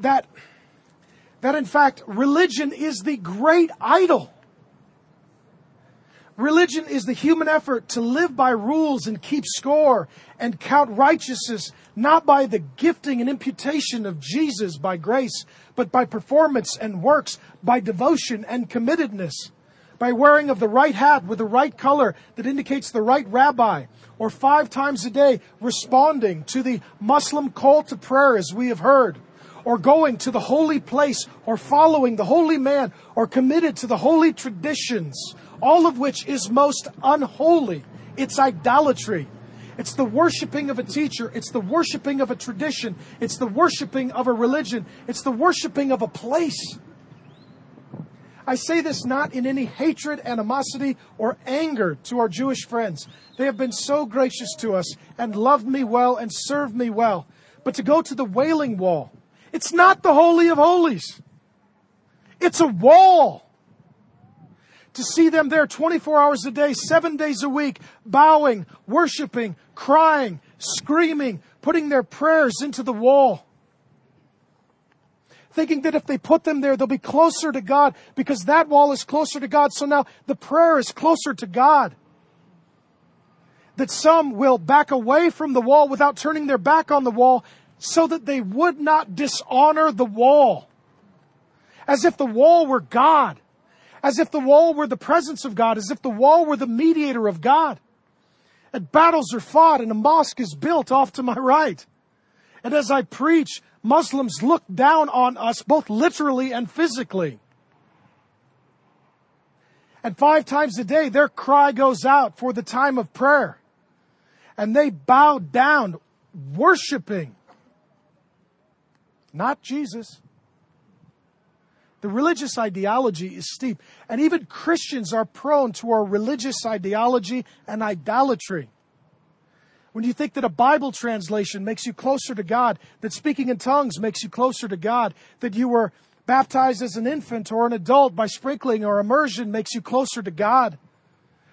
That, that in fact, religion is the great idol Religion is the human effort to live by rules and keep score and count righteousness not by the gifting and imputation of Jesus by grace, but by performance and works, by devotion and committedness, by wearing of the right hat with the right color that indicates the right rabbi, or five times a day responding to the Muslim call to prayer as we have heard or going to the holy place, or following the holy man, or committed to the holy traditions, all of which is most unholy. It's idolatry. It's the worshiping of a teacher. It's the worshiping of a tradition. It's the worshiping of a religion. It's the worshiping of a place. I say this not in any hatred, animosity, or anger to our Jewish friends. They have been so gracious to us and loved me well and served me well. But to go to the wailing wall, it's not the Holy of Holies. It's a wall. To see them there 24 hours a day, seven days a week, bowing, worshiping, crying, screaming, putting their prayers into the wall. Thinking that if they put them there, they'll be closer to God because that wall is closer to God. So now the prayer is closer to God. That some will back away from the wall without turning their back on the wall so that they would not dishonor the wall. As if the wall were God. As if the wall were the presence of God. As if the wall were the mediator of God. And battles are fought and a mosque is built off to my right. And as I preach, Muslims look down on us both literally and physically. And five times a day, their cry goes out for the time of prayer. And they bow down, worshiping not Jesus. The religious ideology is steep, and even Christians are prone to our religious ideology and idolatry. When you think that a Bible translation makes you closer to God, that speaking in tongues makes you closer to God, that you were baptized as an infant or an adult by sprinkling or immersion makes you closer to God,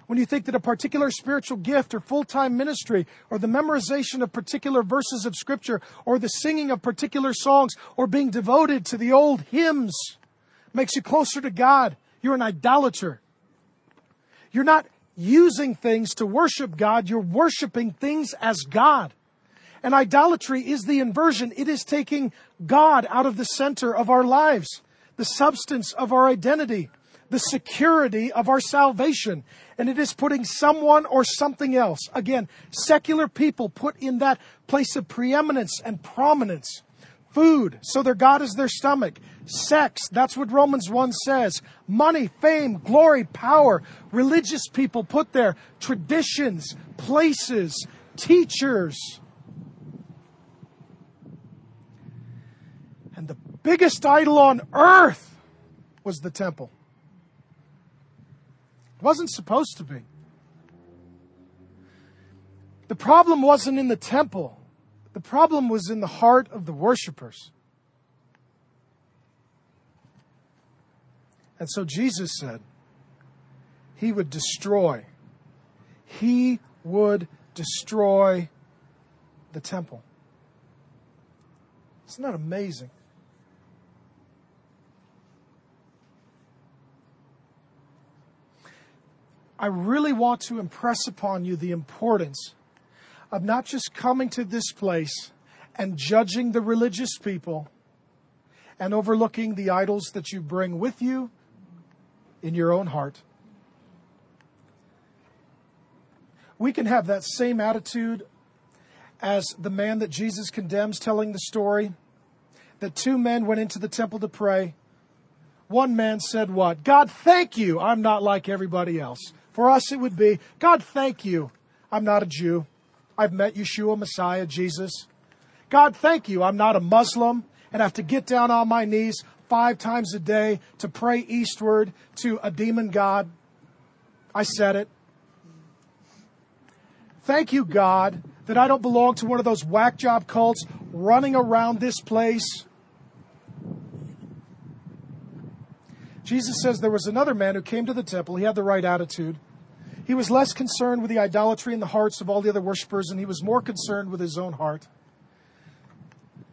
when you think that a particular spiritual gift or full time ministry or the memorization of particular verses of Scripture or the singing of particular songs or being devoted to the old hymns makes you closer to God, you're an idolater. You're not using things to worship God, you're worshiping things as God. And idolatry is the inversion. It is taking God out of the center of our lives, the substance of our identity, the security of our salvation and it is putting someone or something else, again, secular people put in that place of preeminence and prominence. Food, so their God is their stomach. Sex, that's what Romans 1 says. Money, fame, glory, power. Religious people put there traditions, places, teachers. And the biggest idol on earth was the temple. It wasn't supposed to be. The problem wasn't in the temple. The problem was in the heart of the worshipers. And so Jesus said, He would destroy. He would destroy the temple. Isn't that amazing? I really want to impress upon you the importance of not just coming to this place and judging the religious people and overlooking the idols that you bring with you in your own heart. We can have that same attitude as the man that Jesus condemns, telling the story that two men went into the temple to pray. One man said, What? God, thank you. I'm not like everybody else. For us, it would be God, thank you. I'm not a Jew. I've met Yeshua, Messiah, Jesus. God, thank you. I'm not a Muslim and have to get down on my knees five times a day to pray eastward to a demon God. I said it. Thank you, God, that I don't belong to one of those whack job cults running around this place. Jesus says there was another man who came to the temple. He had the right attitude. He was less concerned with the idolatry in the hearts of all the other worshippers, and he was more concerned with his own heart.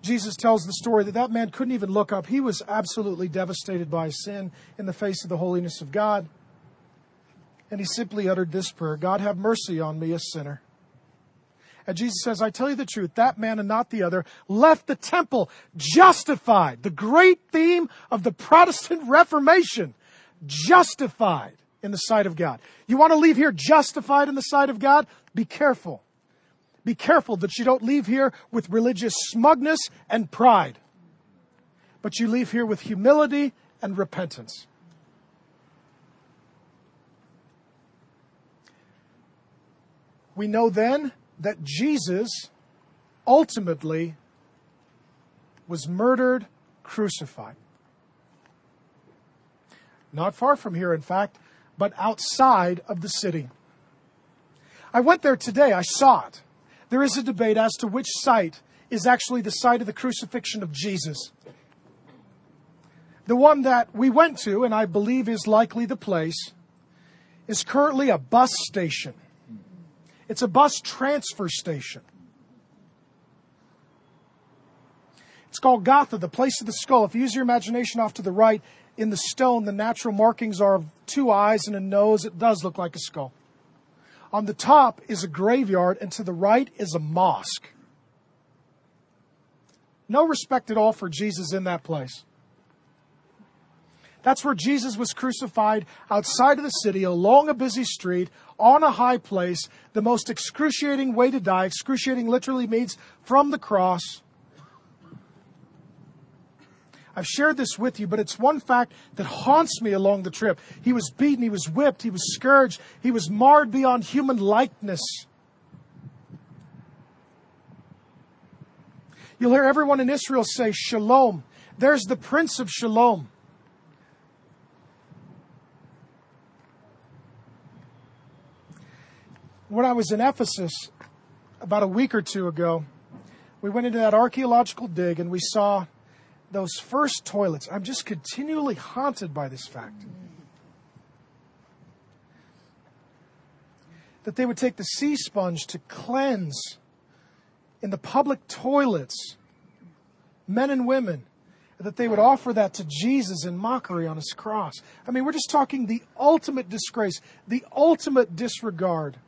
Jesus tells the story that that man couldn't even look up. He was absolutely devastated by sin in the face of the holiness of God. And he simply uttered this prayer God, have mercy on me, a sinner. And Jesus says, I tell you the truth, that man and not the other left the temple justified. The great theme of the Protestant Reformation justified in the sight of God. You want to leave here justified in the sight of God? Be careful. Be careful that you don't leave here with religious smugness and pride, but you leave here with humility and repentance. We know then that Jesus ultimately was murdered, crucified. Not far from here, in fact, but outside of the city. I went there today. I saw it. There is a debate as to which site is actually the site of the crucifixion of Jesus. The one that we went to, and I believe is likely the place, is currently a bus station. It's a bus transfer station. It's called Golgotha, the place of the skull. If you use your imagination off to the right, in the stone, the natural markings are of two eyes and a nose. It does look like a skull. On the top is a graveyard, and to the right is a mosque. No respect at all for Jesus in that place. That's where Jesus was crucified outside of the city, along a busy street, on a high place, the most excruciating way to die. Excruciating literally means from the cross. I've shared this with you, but it's one fact that haunts me along the trip. He was beaten, he was whipped, he was scourged, he was marred beyond human likeness. You'll hear everyone in Israel say, Shalom. There's the Prince of Shalom. When I was in Ephesus about a week or two ago, we went into that archaeological dig and we saw those first toilets. I'm just continually haunted by this fact. That they would take the sea sponge to cleanse in the public toilets men and women that they would offer that to Jesus in mockery on his cross. I mean, we're just talking the ultimate disgrace, the ultimate disregard,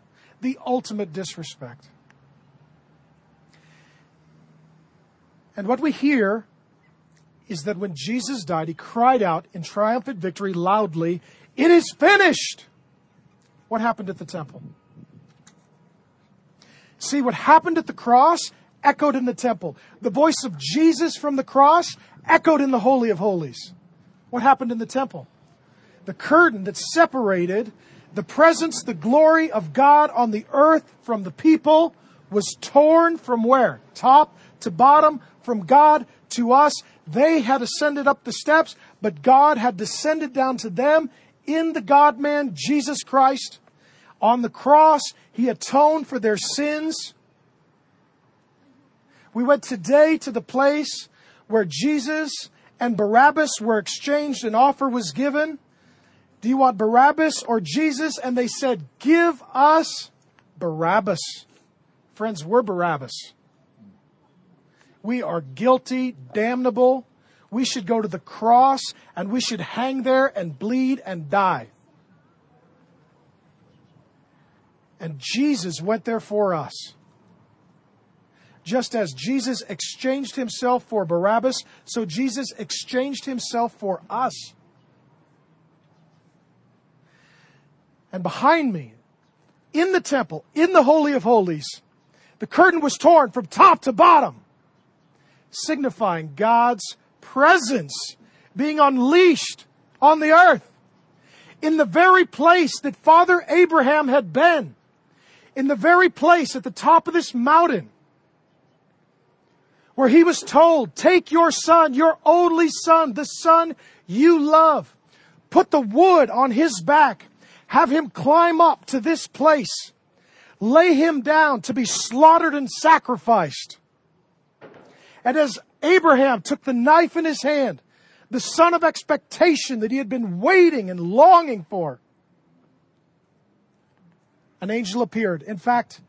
the ultimate disrespect. And what we hear is that when Jesus died, he cried out in triumphant victory loudly, It is finished! What happened at the temple? See, what happened at the cross echoed in the temple. The voice of Jesus from the cross echoed in the Holy of Holies. What happened in the temple? The curtain that separated the presence, the glory of God on the earth from the people was torn from where? Top to bottom, from God to us. They had ascended up the steps, but God had descended down to them in the God man, Jesus Christ. On the cross, He atoned for their sins. We went today to the place where Jesus and Barabbas were exchanged, an offer was given. Do you want Barabbas or Jesus? And they said, Give us Barabbas. Friends, we're Barabbas. We are guilty, damnable. We should go to the cross and we should hang there and bleed and die. And Jesus went there for us. Just as Jesus exchanged himself for Barabbas, so Jesus exchanged himself for us. And behind me, in the temple, in the Holy of Holies, the curtain was torn from top to bottom signifying God's presence being unleashed on the earth. In the very place that Father Abraham had been, in the very place at the top of this mountain, where he was told, take your son, your only son, the son you love, put the wood on his back, have him climb up to this place, lay him down to be slaughtered and sacrificed. And as Abraham took the knife in his hand, the son of expectation that he had been waiting and longing for, an angel appeared. In fact,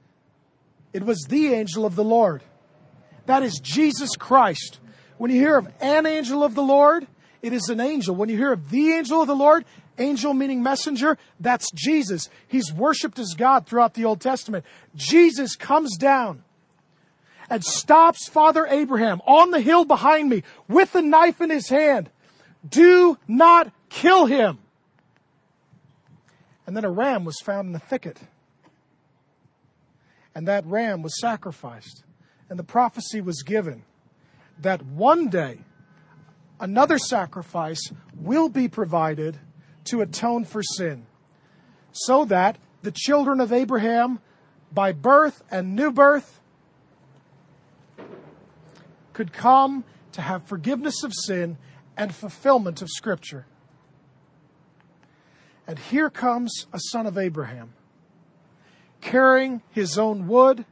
it was the angel of the Lord. That is Jesus Christ. When you hear of an angel of the Lord, it is an angel. When you hear of the angel of the Lord, angel meaning messenger, that's Jesus. He's worshiped as God throughout the Old Testament. Jesus comes down and stops Father Abraham on the hill behind me with a knife in his hand. Do not kill him. And then a ram was found in the thicket. And that ram was sacrificed. And the prophecy was given that one day another sacrifice will be provided to atone for sin. So that the children of Abraham, by birth and new birth, could come to have forgiveness of sin and fulfillment of Scripture. And here comes a son of Abraham, carrying his own wood,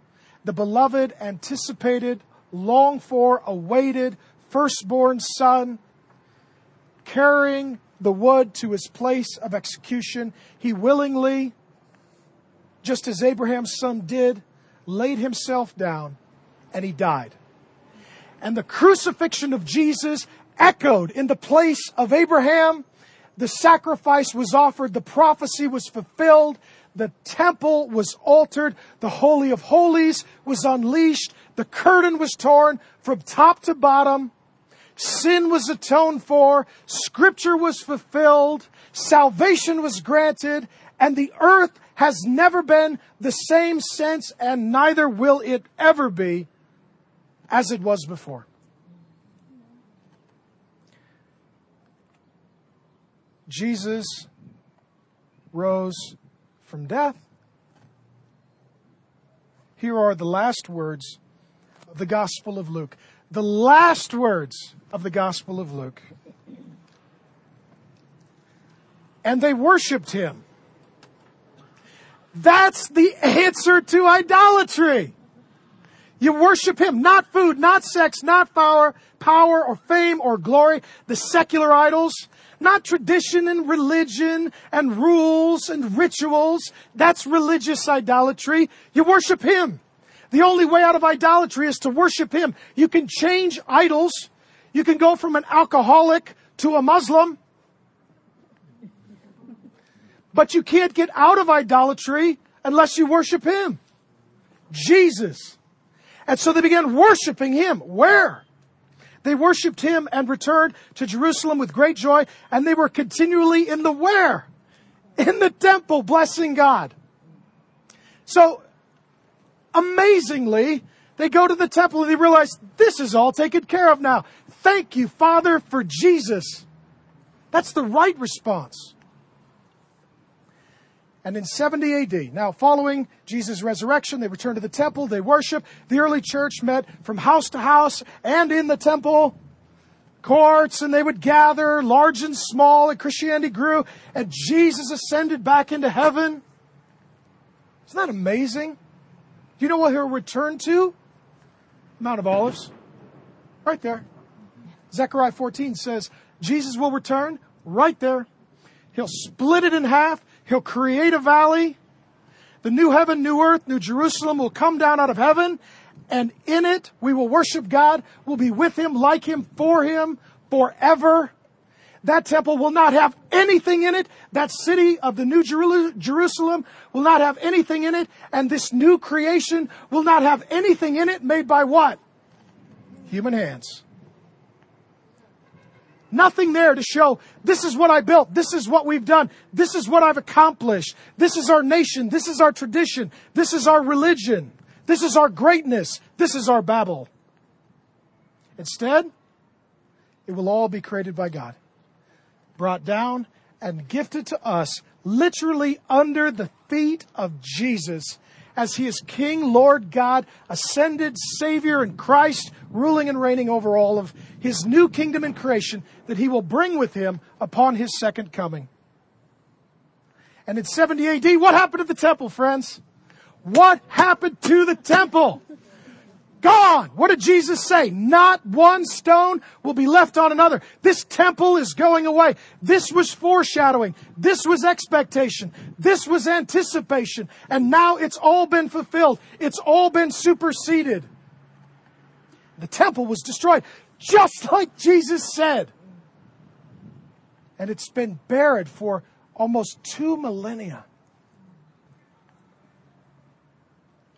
the beloved, anticipated, longed for, awaited firstborn son, carrying the wood to his place of execution. He willingly, just as Abraham's son did, laid himself down and he died. And the crucifixion of Jesus echoed in the place of Abraham. The sacrifice was offered. The prophecy was fulfilled. The temple was altered. The Holy of Holies was unleashed. The curtain was torn from top to bottom. Sin was atoned for. Scripture was fulfilled. Salvation was granted. And the earth has never been the same since, and neither will it ever be as it was before. Jesus rose from death. Here are the last words of the Gospel of Luke. The last words of the Gospel of Luke. And they worshiped him. That's the answer to idolatry. You worship him, not food, not sex, not power, power or fame or glory, the secular idols, not tradition and religion and rules and rituals. That's religious idolatry. You worship him. The only way out of idolatry is to worship him. You can change idols. You can go from an alcoholic to a Muslim. But you can't get out of idolatry unless you worship him. Jesus. And so they began worshiping him. Where? They worshiped him and returned to Jerusalem with great joy, and they were continually in the where? In the temple, blessing God. So, amazingly, they go to the temple and they realize this is all taken care of now. Thank you, Father, for Jesus. That's the right response and in 70 AD. Now, following Jesus' resurrection, they returned to the temple, they worshiped. The early church met from house to house and in the temple courts, and they would gather, large and small, and Christianity grew, and Jesus ascended back into heaven. Isn't that amazing? Do you know what he'll return to? Mount of Olives. Right there. Zechariah 14 says, Jesus will return right there. He'll split it in half He'll create a valley. The new heaven, new earth, new Jerusalem will come down out of heaven. And in it, we will worship God. We'll be with Him, like Him, for Him, forever. That temple will not have anything in it. That city of the new Jerusalem will not have anything in it. And this new creation will not have anything in it made by what? Human hands. Nothing there to show this is what I built. This is what we've done. This is what I've accomplished. This is our nation. This is our tradition. This is our religion. This is our greatness. This is our Babel. Instead, it will all be created by God, brought down and gifted to us literally under the feet of Jesus as he is King, Lord God, ascended Savior and Christ, ruling and reigning over all of his new kingdom and creation that he will bring with him upon his second coming. And in 70 AD, what happened to the temple, friends? What happened to the temple? Gone. What did Jesus say? Not one stone will be left on another. This temple is going away. This was foreshadowing. This was expectation. This was anticipation. And now it's all been fulfilled. It's all been superseded. The temple was destroyed, just like Jesus said. And it's been buried for almost two millennia.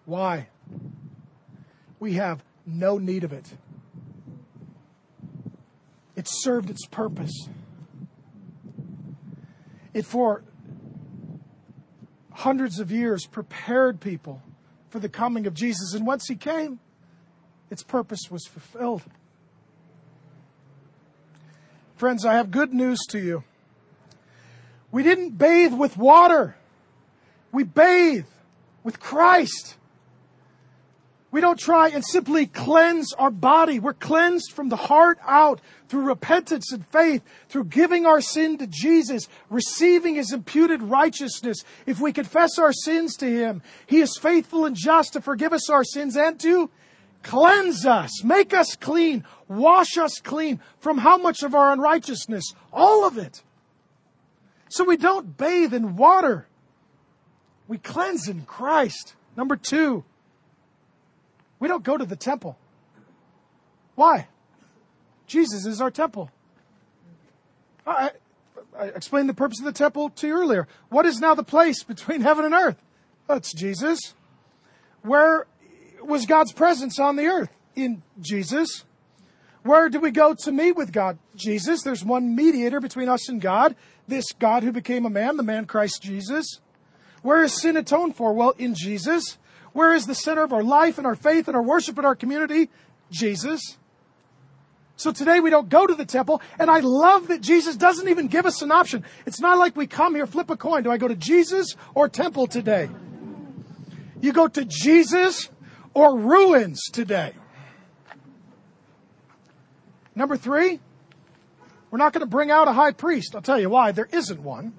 Why? We have no need of it. It served its purpose. It, for hundreds of years, prepared people for the coming of Jesus. And once he came, its purpose was fulfilled. Friends, I have good news to you. We didn't bathe with water, we bathe with Christ. We don't try and simply cleanse our body. We're cleansed from the heart out through repentance and faith, through giving our sin to Jesus, receiving his imputed righteousness. If we confess our sins to him, he is faithful and just to forgive us our sins and to cleanse us, make us clean, wash us clean from how much of our unrighteousness? All of it. So we don't bathe in water. We cleanse in Christ. Number two, we don't go to the temple. Why? Jesus is our temple. I, I explained the purpose of the temple to you earlier. What is now the place between heaven and earth? That's Jesus. Where was God's presence on the earth? In Jesus. Where do we go to meet with God? Jesus. There's one mediator between us and God. This God who became a man, the man Christ Jesus. Where is sin atoned for? Well, in Jesus. Where is the center of our life and our faith and our worship and our community? Jesus. So today we don't go to the temple, and I love that Jesus doesn't even give us an option. It's not like we come here, flip a coin. Do I go to Jesus or temple today? You go to Jesus or ruins today. Number three, we're not going to bring out a high priest. I'll tell you why. There isn't one.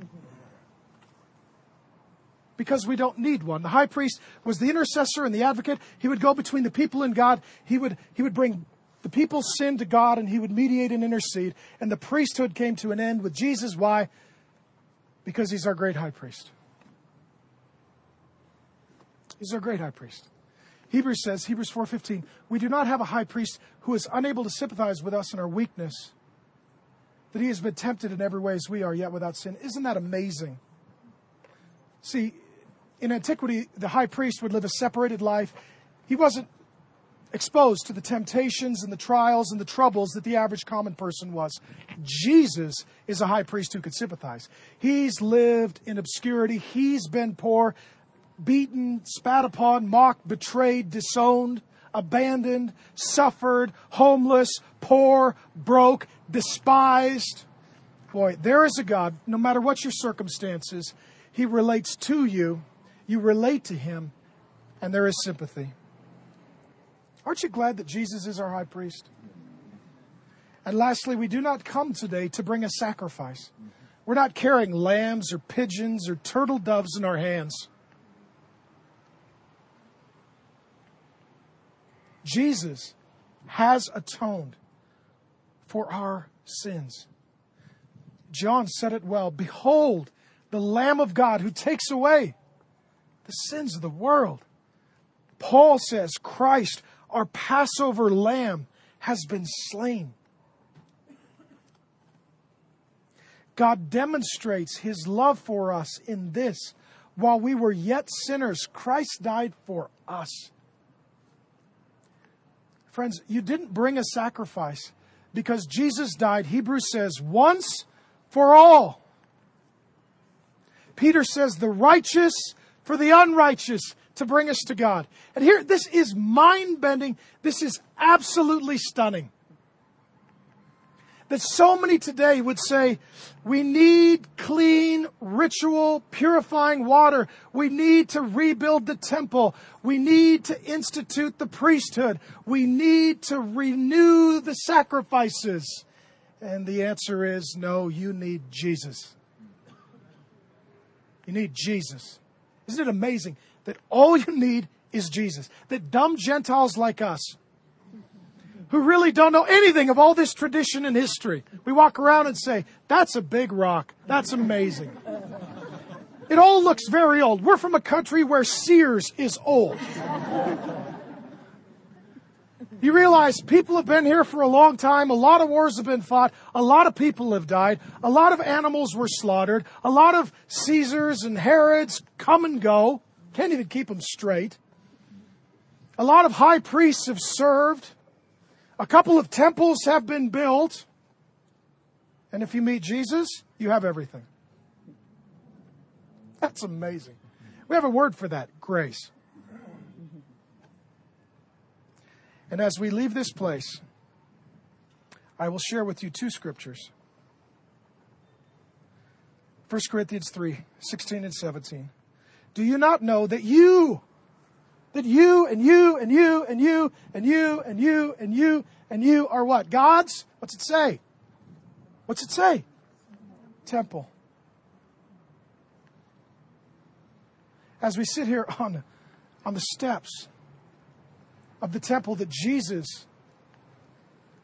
Because we don't need one. The high priest was the intercessor and the advocate. He would go between the people and God. He would, he would bring the people's sin to God and he would mediate and intercede. And the priesthood came to an end with Jesus. Why? Because he's our great high priest. He's our great high priest. Hebrews says, Hebrews 4:15, we do not have a high priest who is unable to sympathize with us in our weakness, that he has been tempted in every way as we are, yet without sin. Isn't that amazing? See, in antiquity, the high priest would live a separated life. He wasn't exposed to the temptations and the trials and the troubles that the average common person was. Jesus is a high priest who could sympathize. He's lived in obscurity, he's been poor beaten, spat upon, mocked, betrayed, disowned, abandoned, suffered, homeless, poor, broke, despised. Boy, there is a God, no matter what your circumstances, He relates to you, you relate to Him, and there is sympathy. Aren't you glad that Jesus is our high priest? And lastly, we do not come today to bring a sacrifice. We're not carrying lambs or pigeons or turtle doves in our hands. Jesus has atoned for our sins. John said it well Behold, the Lamb of God who takes away the sins of the world. Paul says, Christ, our Passover lamb, has been slain. God demonstrates his love for us in this. While we were yet sinners, Christ died for us. Friends, you didn't bring a sacrifice because Jesus died, Hebrews says, once for all. Peter says, the righteous for the unrighteous to bring us to God. And here, this is mind bending. This is absolutely stunning that so many today would say, we need clean, ritual, purifying water. We need to rebuild the temple. We need to institute the priesthood. We need to renew the sacrifices. And the answer is no, you need Jesus. You need Jesus. Isn't it amazing that all you need is Jesus? That dumb Gentiles like us, who really don't know anything of all this tradition and history. We walk around and say, that's a big rock. That's amazing. It all looks very old. We're from a country where Sears is old. You realize people have been here for a long time. A lot of wars have been fought. A lot of people have died. A lot of animals were slaughtered. A lot of Caesars and Herods come and go. Can't even keep them straight. A lot of high priests have served. A couple of temples have been built. And if you meet Jesus, you have everything. That's amazing. We have a word for that grace. And as we leave this place, I will share with you two scriptures 1 Corinthians 3 16 and 17. Do you not know that you that you and you and you and you and you and you and you and you are what? God's? What's it say? What's it say? Temple. As we sit here on, on the steps of the temple that Jesus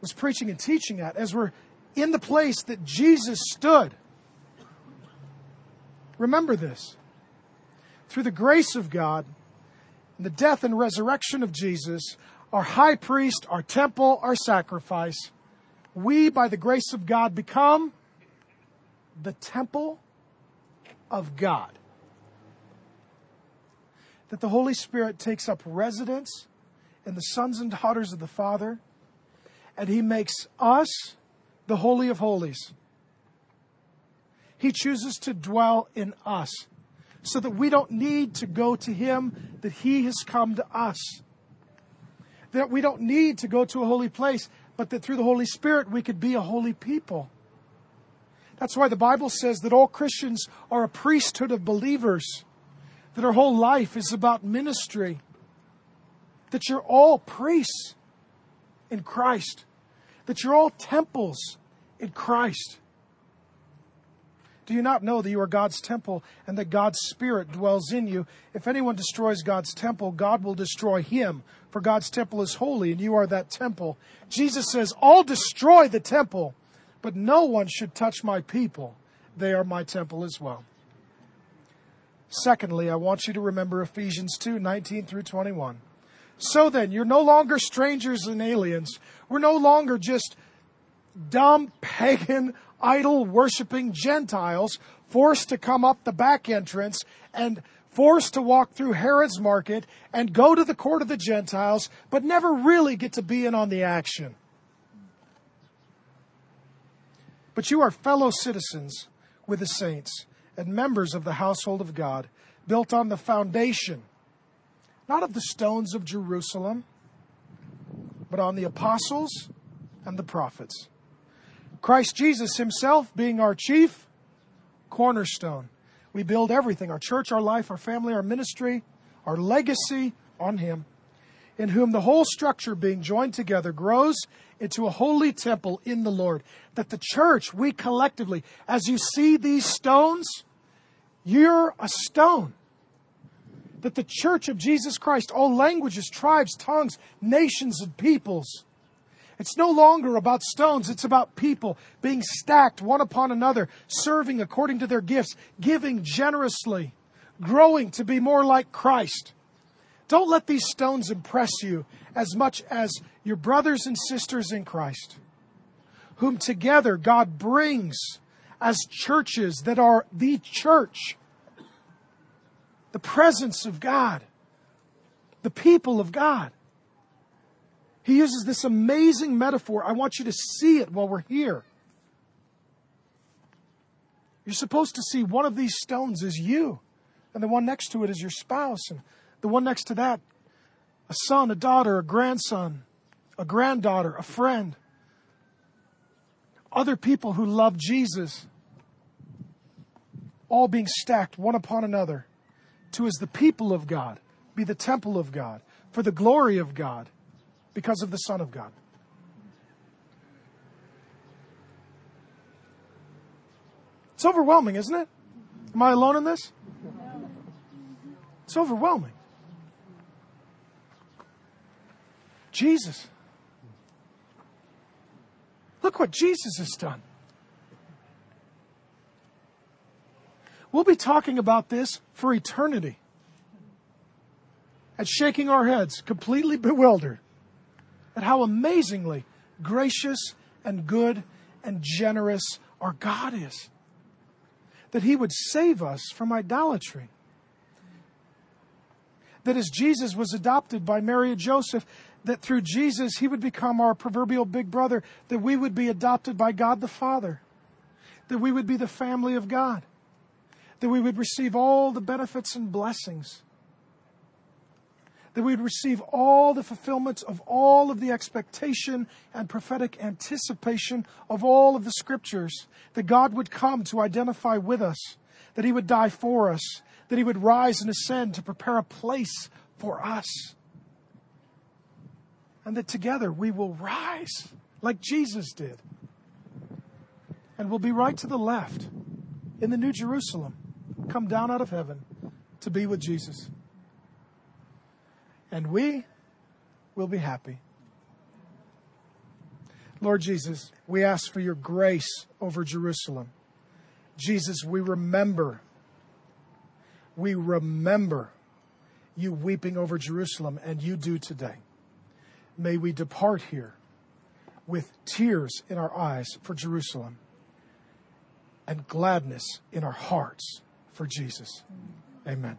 was preaching and teaching at, as we're in the place that Jesus stood, remember this. Through the grace of God, the death and resurrection of Jesus, our high priest, our temple, our sacrifice, we, by the grace of God, become the temple of God. That the Holy Spirit takes up residence in the sons and daughters of the Father, and He makes us the Holy of Holies. He chooses to dwell in us so that we don't need to go to Him, that He has come to us. That we don't need to go to a holy place, but that through the Holy Spirit we could be a holy people. That's why the Bible says that all Christians are a priesthood of believers, that our whole life is about ministry, that you're all priests in Christ, that you're all temples in Christ. Do you not know that you are God's temple and that God's Spirit dwells in you? If anyone destroys God's temple, God will destroy him, for God's temple is holy and you are that temple. Jesus says, I'll destroy the temple, but no one should touch my people. They are my temple as well. Secondly, I want you to remember Ephesians 2 19 through 21. So then, you're no longer strangers and aliens. We're no longer just dumb, pagan, idol worshiping Gentiles forced to come up the back entrance and forced to walk through Herod's market and go to the court of the Gentiles, but never really get to be in on the action. But you are fellow citizens with the saints and members of the household of God, built on the foundation, not of the stones of Jerusalem, but on the apostles and the prophets. Christ Jesus himself being our chief cornerstone. We build everything our church, our life, our family, our ministry, our legacy on him, in whom the whole structure being joined together grows into a holy temple in the Lord. That the church, we collectively, as you see these stones, you're a stone. That the church of Jesus Christ, all languages, tribes, tongues, nations, and peoples, it's no longer about stones, it's about people being stacked one upon another, serving according to their gifts, giving generously, growing to be more like Christ. Don't let these stones impress you as much as your brothers and sisters in Christ, whom together God brings as churches that are the church, the presence of God, the people of God. He uses this amazing metaphor. I want you to see it while we're here. You're supposed to see one of these stones as you, and the one next to it is your spouse, and the one next to that, a son, a daughter, a grandson, a granddaughter, a friend, other people who love Jesus, all being stacked one upon another to, as the people of God, be the temple of God, for the glory of God because of the Son of God. It's overwhelming, isn't it? Am I alone in this? It's overwhelming. Jesus. Look what Jesus has done. We'll be talking about this for eternity and shaking our heads, completely bewildered at how amazingly gracious and good and generous our God is. That He would save us from idolatry. That as Jesus was adopted by Mary and Joseph, that through Jesus He would become our proverbial big brother, that we would be adopted by God the Father, that we would be the family of God, that we would receive all the benefits and blessings that we would receive all the fulfillments of all of the expectation and prophetic anticipation of all of the scriptures, that God would come to identify with us, that He would die for us, that He would rise and ascend to prepare a place for us, and that together we will rise like Jesus did. And we'll be right to the left in the New Jerusalem, come down out of heaven to be with Jesus and we will be happy. Lord Jesus, we ask for your grace over Jerusalem. Jesus, we remember, we remember you weeping over Jerusalem, and you do today. may we depart here with tears in our eyes for Jerusalem and gladness in our hearts for Jesus. Amen.